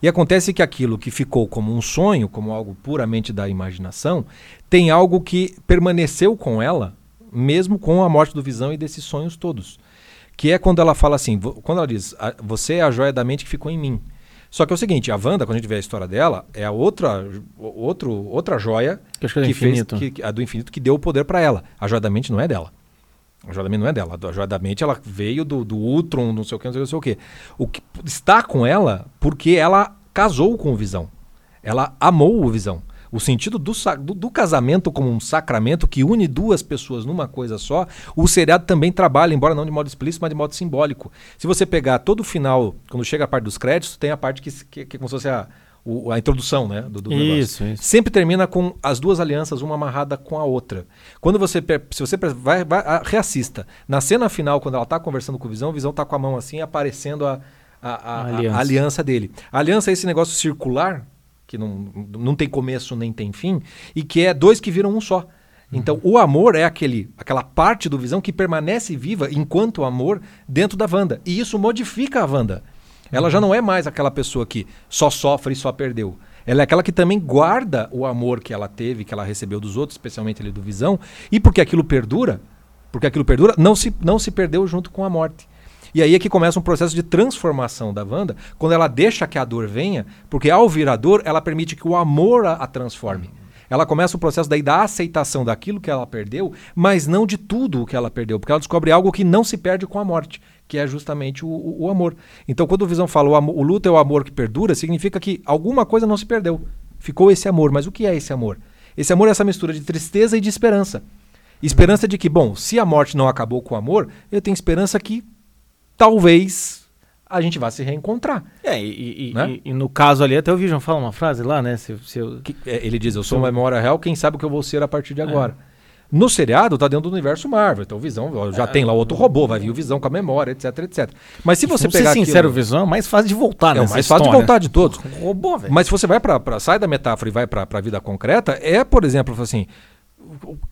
E acontece que aquilo que ficou como um sonho, como algo puramente da imaginação, tem algo que permaneceu com ela, mesmo com a morte do Visão e desses sonhos todos. Que é quando ela fala assim, quando ela diz, você é a joia da mente que ficou em mim. Só que é o seguinte, a Wanda, quando a gente vê a história dela, é a outra, outro, outra joia que, que, é que fez que, a do infinito que deu o poder para ela. A joia da mente não é dela. A joia da mente não é dela. A joia da mente ela veio do, do Ultron, não sei o que, não sei o que. O que está com ela porque ela casou com o Visão. Ela amou o Visão. O sentido do, do, do, casamento como um sacramento que une duas pessoas numa coisa só, o seriado também trabalha, embora não de modo explícito, mas de modo simbólico. Se você pegar todo o final, quando chega a parte dos créditos, tem a parte que, que, que é como se fosse a, o, a introdução né, do, do isso, isso, Sempre termina com as duas alianças, uma amarrada com a outra. Quando você, se você vai, vai reassista, na cena final, quando ela está conversando com o Visão, o Visão está com a mão assim, aparecendo a, a, a, aliança. a aliança dele. A aliança é esse negócio circular que não, não tem começo nem tem fim, e que é dois que viram um só. Então, uhum. o amor é aquele, aquela parte do Visão que permanece viva enquanto amor dentro da Wanda. E isso modifica a Wanda. Ela já uhum. não é mais aquela pessoa que só sofre e só perdeu. Ela é aquela que também guarda o amor que ela teve, que ela recebeu dos outros, especialmente ele do Visão, e porque aquilo perdura, porque aquilo perdura, não se, não se perdeu junto com a morte. E aí é que começa um processo de transformação da Wanda, quando ela deixa que a dor venha, porque ao vir a dor, ela permite que o amor a, a transforme. Ela começa o processo daí da aceitação daquilo que ela perdeu, mas não de tudo o que ela perdeu, porque ela descobre algo que não se perde com a morte, que é justamente o, o, o amor. Então, quando o Visão fala o, o luto é o amor que perdura, significa que alguma coisa não se perdeu. Ficou esse amor. Mas o que é esse amor? Esse amor é essa mistura de tristeza e de esperança. Esperança de que, bom, se a morte não acabou com o amor, eu tenho esperança que talvez a gente vá se reencontrar. É, e, e, né? e, e no caso ali, até o Vision fala uma frase lá, né? Se, se eu... que, é, ele diz: Eu sou uma memória real, quem sabe o que eu vou ser a partir de é. agora. É. No seriado, tá dentro do universo Marvel. Então, o Visão já é, tem lá outro robô, vai vir o Visão com a memória, etc, etc. Mas se você pegar. Ser sincero, o Visão é mais fácil de voltar, né? É mais fácil de voltar de todos. Robô, velho. Mas se você vai para sai da metáfora e vai para a vida concreta, é, por exemplo, assim,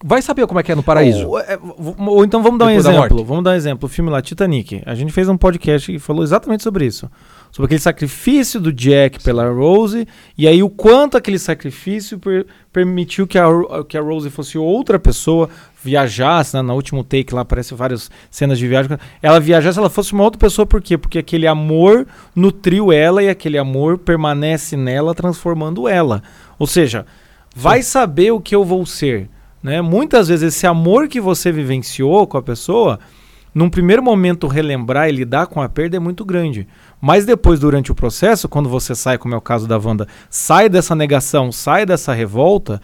Vai saber como é que é no paraíso. Ou, é, ou então vamos dar Depois um exemplo. Vamos dar um exemplo. O filme lá, Titanic. A gente fez um podcast que falou exatamente sobre isso. Sobre aquele sacrifício do Jack pela Rose. E aí o quanto aquele sacrifício per permitiu que a, que a Rose fosse outra pessoa, viajasse. Né? No último take lá aparece várias cenas de viagem. Ela viajasse, ela fosse uma outra pessoa. Por quê? Porque aquele amor nutriu ela e aquele amor permanece nela, transformando ela. Ou seja, vai saber o que eu vou ser né? Muitas vezes esse amor que você vivenciou com a pessoa, num primeiro momento relembrar e lidar com a perda é muito grande. Mas depois, durante o processo, quando você sai, como é o caso da Wanda, sai dessa negação, sai dessa revolta,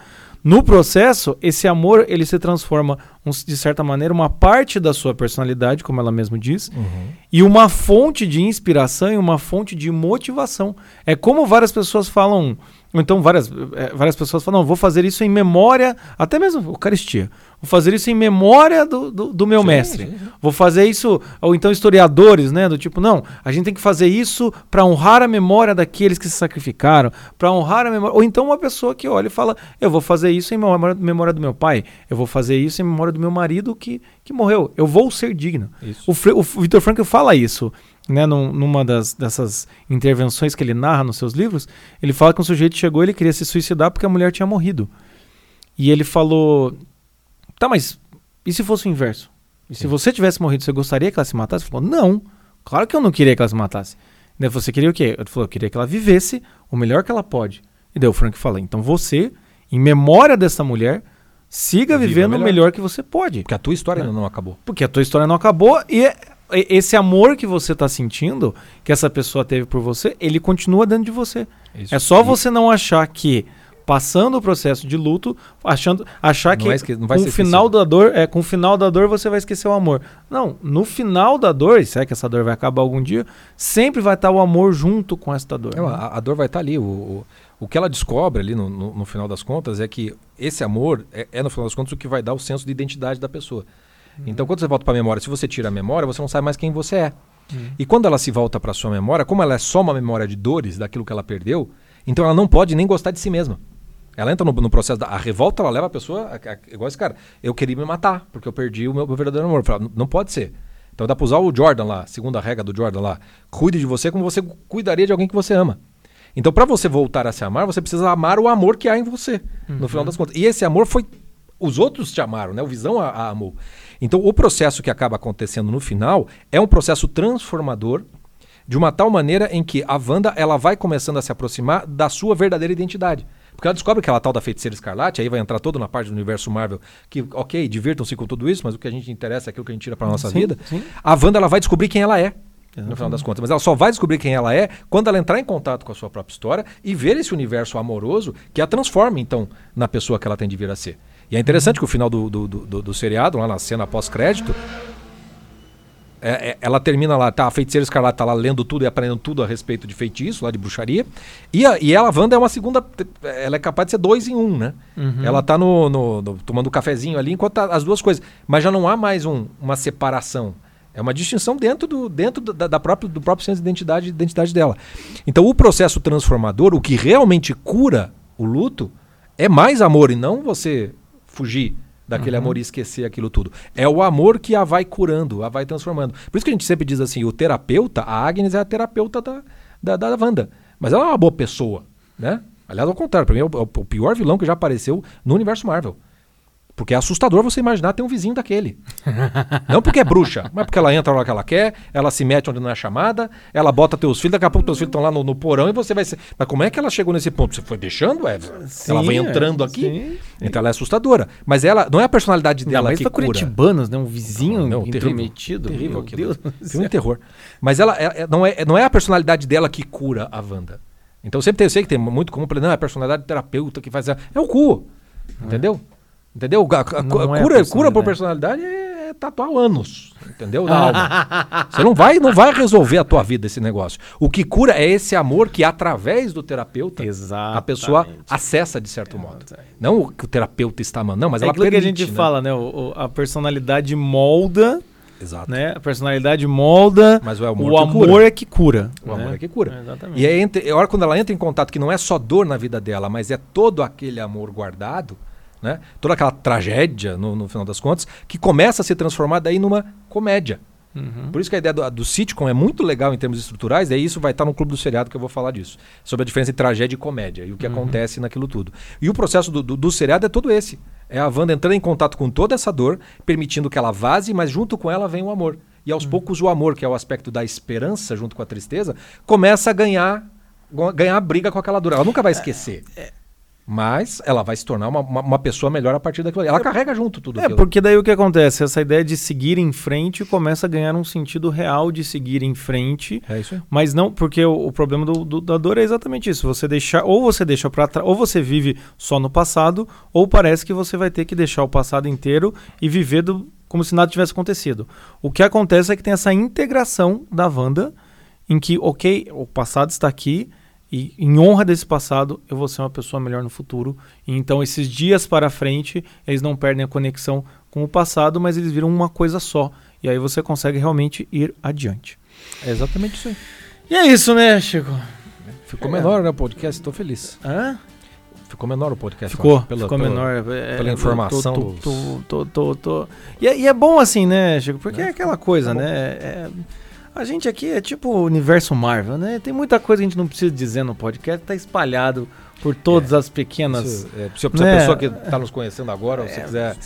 no processo, esse amor ele se transforma, um, de certa maneira, uma parte da sua personalidade, como ela mesmo diz, uhum. e uma fonte de inspiração e uma fonte de motivação. É como várias pessoas falam então várias, é, várias pessoas falam, não, vou fazer isso em memória, até mesmo Eucaristia. Vou fazer isso em memória do, do, do meu sim, mestre. Sim. Vou fazer isso, ou então historiadores, né? Do tipo, não, a gente tem que fazer isso para honrar a memória daqueles que se sacrificaram, para honrar a memória. Ou então uma pessoa que olha e fala, eu vou fazer isso em memória, memória do meu pai, eu vou fazer isso em memória do meu marido que, que morreu. Eu vou ser digno. Isso. O, o Victor Frankl fala isso né, num, numa das, dessas intervenções que ele narra nos seus livros, ele fala que um sujeito chegou e ele queria se suicidar porque a mulher tinha morrido. E ele falou: Tá, mas e se fosse o inverso? E se você tivesse morrido, você gostaria que ela se matasse? Ele falou: Não, claro que eu não queria que ela se matasse. Daí você queria o quê? Ele falou: Eu queria que ela vivesse o melhor que ela pode. E daí o Frank fala: Então você, em memória dessa mulher, siga Viva vivendo o melhor que você pode. Porque a tua história ainda não acabou. Porque a tua história não acabou e esse amor que você está sentindo, que essa pessoa teve por você, ele continua dentro de você. Isso. É só você não achar que passando o processo de luto, achando, achar não que, com o final da dor, é, com o final da dor você vai esquecer o amor. Não, no final da dor, se é que essa dor vai acabar algum dia, sempre vai estar o amor junto com essa dor. É, né? a, a, dor vai estar ali. O, o, o, que ela descobre ali no, no, no, final das contas é que esse amor é, é, no final das contas, o que vai dar o senso de identidade da pessoa. Uhum. Então, quando você volta para a memória, se você tira a memória, você não sabe mais quem você é. Uhum. E quando ela se volta para sua memória, como ela é só uma memória de dores, daquilo que ela perdeu, então ela não pode nem gostar de si mesma. Ela entra no, no processo da a revolta, ela leva a pessoa, a, a, igual esse cara, eu queria me matar, porque eu perdi o meu, meu verdadeiro amor. Fala, não pode ser. Então dá para usar o Jordan lá, segunda regra do Jordan lá. Cuide de você como você cuidaria de alguém que você ama. Então, para você voltar a se amar, você precisa amar o amor que há em você, uhum. no final das contas. E esse amor foi. Os outros te amaram, né? O Visão a, a amou. Então, o processo que acaba acontecendo no final é um processo transformador de uma tal maneira em que a Wanda ela vai começando a se aproximar da sua verdadeira identidade. Porque ela descobre que ela tal da feiticeira escarlate, aí vai entrar todo na parte do universo Marvel, que, ok, divirtam-se com tudo isso, mas o que a gente interessa é aquilo que a gente tira para nossa sim, vida. Sim. A Wanda ela vai descobrir quem ela é. no final das contas. Mas ela só vai descobrir quem ela é quando ela entrar em contato com a sua própria história e ver esse universo amoroso que a transforma, então, na pessoa que ela tem de vir a ser. E é interessante que o final do, do, do, do seriado, lá na cena pós-crédito, é, é, ela termina lá, tá, a feiticeira escarlate tá lá lendo tudo e aprendendo tudo a respeito de feitiço, lá de bruxaria. E, a, e ela, a Wanda, é uma segunda. Ela é capaz de ser dois em um, né? Uhum. Ela tá no, no, no, tomando um cafezinho ali, enquanto tá as duas coisas. Mas já não há mais um, uma separação. É uma distinção dentro do, dentro da, da própria, do próprio senso de identidade, identidade dela. Então, o processo transformador, o que realmente cura o luto, é mais amor e não você fugir daquele uhum. amor e esquecer aquilo tudo. É o amor que a vai curando, a vai transformando. Por isso que a gente sempre diz assim, o terapeuta, a Agnes é a terapeuta da, da, da Wanda. Mas ela é uma boa pessoa, né? Aliás, ao contrário, para mim é o, é o pior vilão que já apareceu no universo Marvel. Porque é assustador você imaginar ter um vizinho daquele. não porque é bruxa, mas porque ela entra na hora que ela quer, ela se mete onde não é chamada, ela bota teus filhos, daqui a pouco teus filhos estão lá no, no, porão e você vai ser. Mas como é que ela chegou nesse ponto? Você foi deixando, Eva? Sim, ela vai entrando é, aqui. Sim. Então ela é assustadora. Mas ela não é a personalidade dela que cura. curitibanos, né? Um vizinho não, intrometido. Terrível, terrível aquilo. Filme terror. Mas ela é, é, não, é, não é a personalidade dela que cura a Wanda. Então sempre tem, eu sei que tem muito comum, não, é a personalidade terapeuta que faz. É o cu. Entendeu? Entendeu? A, a, a é cura, cura por personalidade é, é tatuar anos, entendeu? Na alma. *laughs* Você não vai, não vai resolver a tua vida esse negócio. O que cura é esse amor que através do terapeuta Exatamente. a pessoa acessa de certo modo. Não o que o terapeuta está mandando, não, mas é ela permite, que a gente né? fala, né? O, o, a personalidade molda Exato. Né? A personalidade molda, mas o amor, o amor é que cura. O né? amor é que cura. É, exatamente. E aí, entre, a hora quando ela entra em contato, que não é só dor na vida dela, mas é todo aquele amor guardado, né? Toda aquela tragédia, no, no, final das contas, que começa a se transformar daí numa comédia. Uhum. Por isso que a ideia do, do sitcom é muito legal em termos estruturais, e isso vai estar no clube do seriado que eu vou falar disso. Sobre a diferença entre tragédia e comédia e o que uhum. acontece naquilo tudo. E o processo do, do, do seriado é todo esse. É a Wanda entrando em contato com toda essa dor, permitindo que ela vaze, mas junto com ela vem o amor. E aos uhum. poucos o amor, que é o aspecto da esperança junto com a tristeza, começa a ganhar ganhar briga com aquela dor. Ela nunca vai esquecer. É, é, mas ela vai se tornar uma, uma, uma, pessoa melhor a partir daquilo. Ela é, carrega junto tudo É, aquilo. porque daí o que acontece? Essa ideia de seguir em frente começa a ganhar um sentido real de seguir em frente. É isso aí. Mas não, porque o, o problema do, do, da dor é exatamente isso. Você deixar, ou você deixa para trás, ou você vive só no passado, ou parece que você vai ter que deixar o passado inteiro e viver do, como se nada tivesse acontecido. O que acontece é que tem essa integração da Wanda, em que, ok, o passado está aqui e em honra desse passado, eu vou ser uma pessoa melhor no futuro. E então, esses dias para frente, eles não perdem a conexão com o passado, mas eles viram uma coisa só. E aí você consegue realmente ir adiante. É exatamente isso aí. E é isso, né, Chico? Ficou é. menor, né, o podcast? Estou feliz. Hã? Ficou menor o podcast. Ficou, pela, ficou pela, menor. É, pela informação. Tô, tô, tô, tô, tô, E, é, e, é, bom assim, né, Chico? Porque é, é aquela coisa, tá né? É, a gente aqui é tipo o universo Marvel, né? Tem muita coisa que a gente não precisa dizer no podcast, tá espalhado por todas é, as pequenas. Isso, é, se, a né? pessoa que está nos conhecendo agora, é, se quiser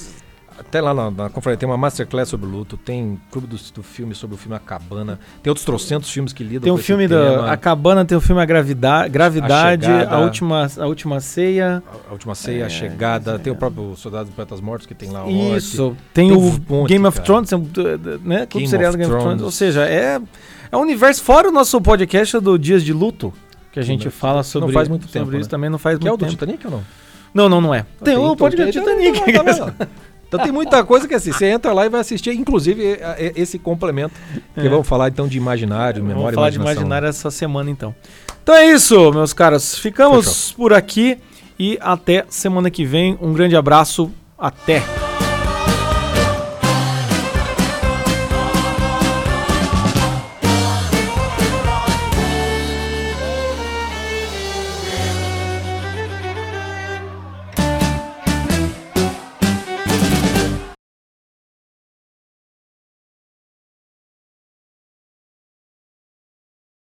até lá na, na, conferência tem uma masterclass sobre o luto, tem clube do, do, filme sobre o filme A Cabana, tem outros trocentos filmes que lidam tem um com filme da A Cabana, tem o filme A Gravidade, Gravidade a, a, última, a Última Ceia. A, a Última Ceia, é, A Chegada, é, tem o próprio Soldado dos Poetas Mortos que tem lá o Isso, tem, tem, o monte, Game of Thrones, né? Clube seriado Game of Thrones, ou seja, é, é um universo fora o nosso podcast do Dias de Luto, que a gente fala sobre, não faz muito tempo, sobre né? isso também, não faz que muito tempo. é o do Titanic ou não? Não, não, não é. Tem, tem o podcast Titanic. Tá *laughs* então tem muita coisa que assim, você entra lá e vai assistir, inclusive esse complemento, que é. vamos falar então de imaginário, memória Vamos falar imaginação. de imaginário essa semana então. Então é isso, meus caras. Ficamos Fechou. por aqui e até semana que vem. Um grande abraço. Até!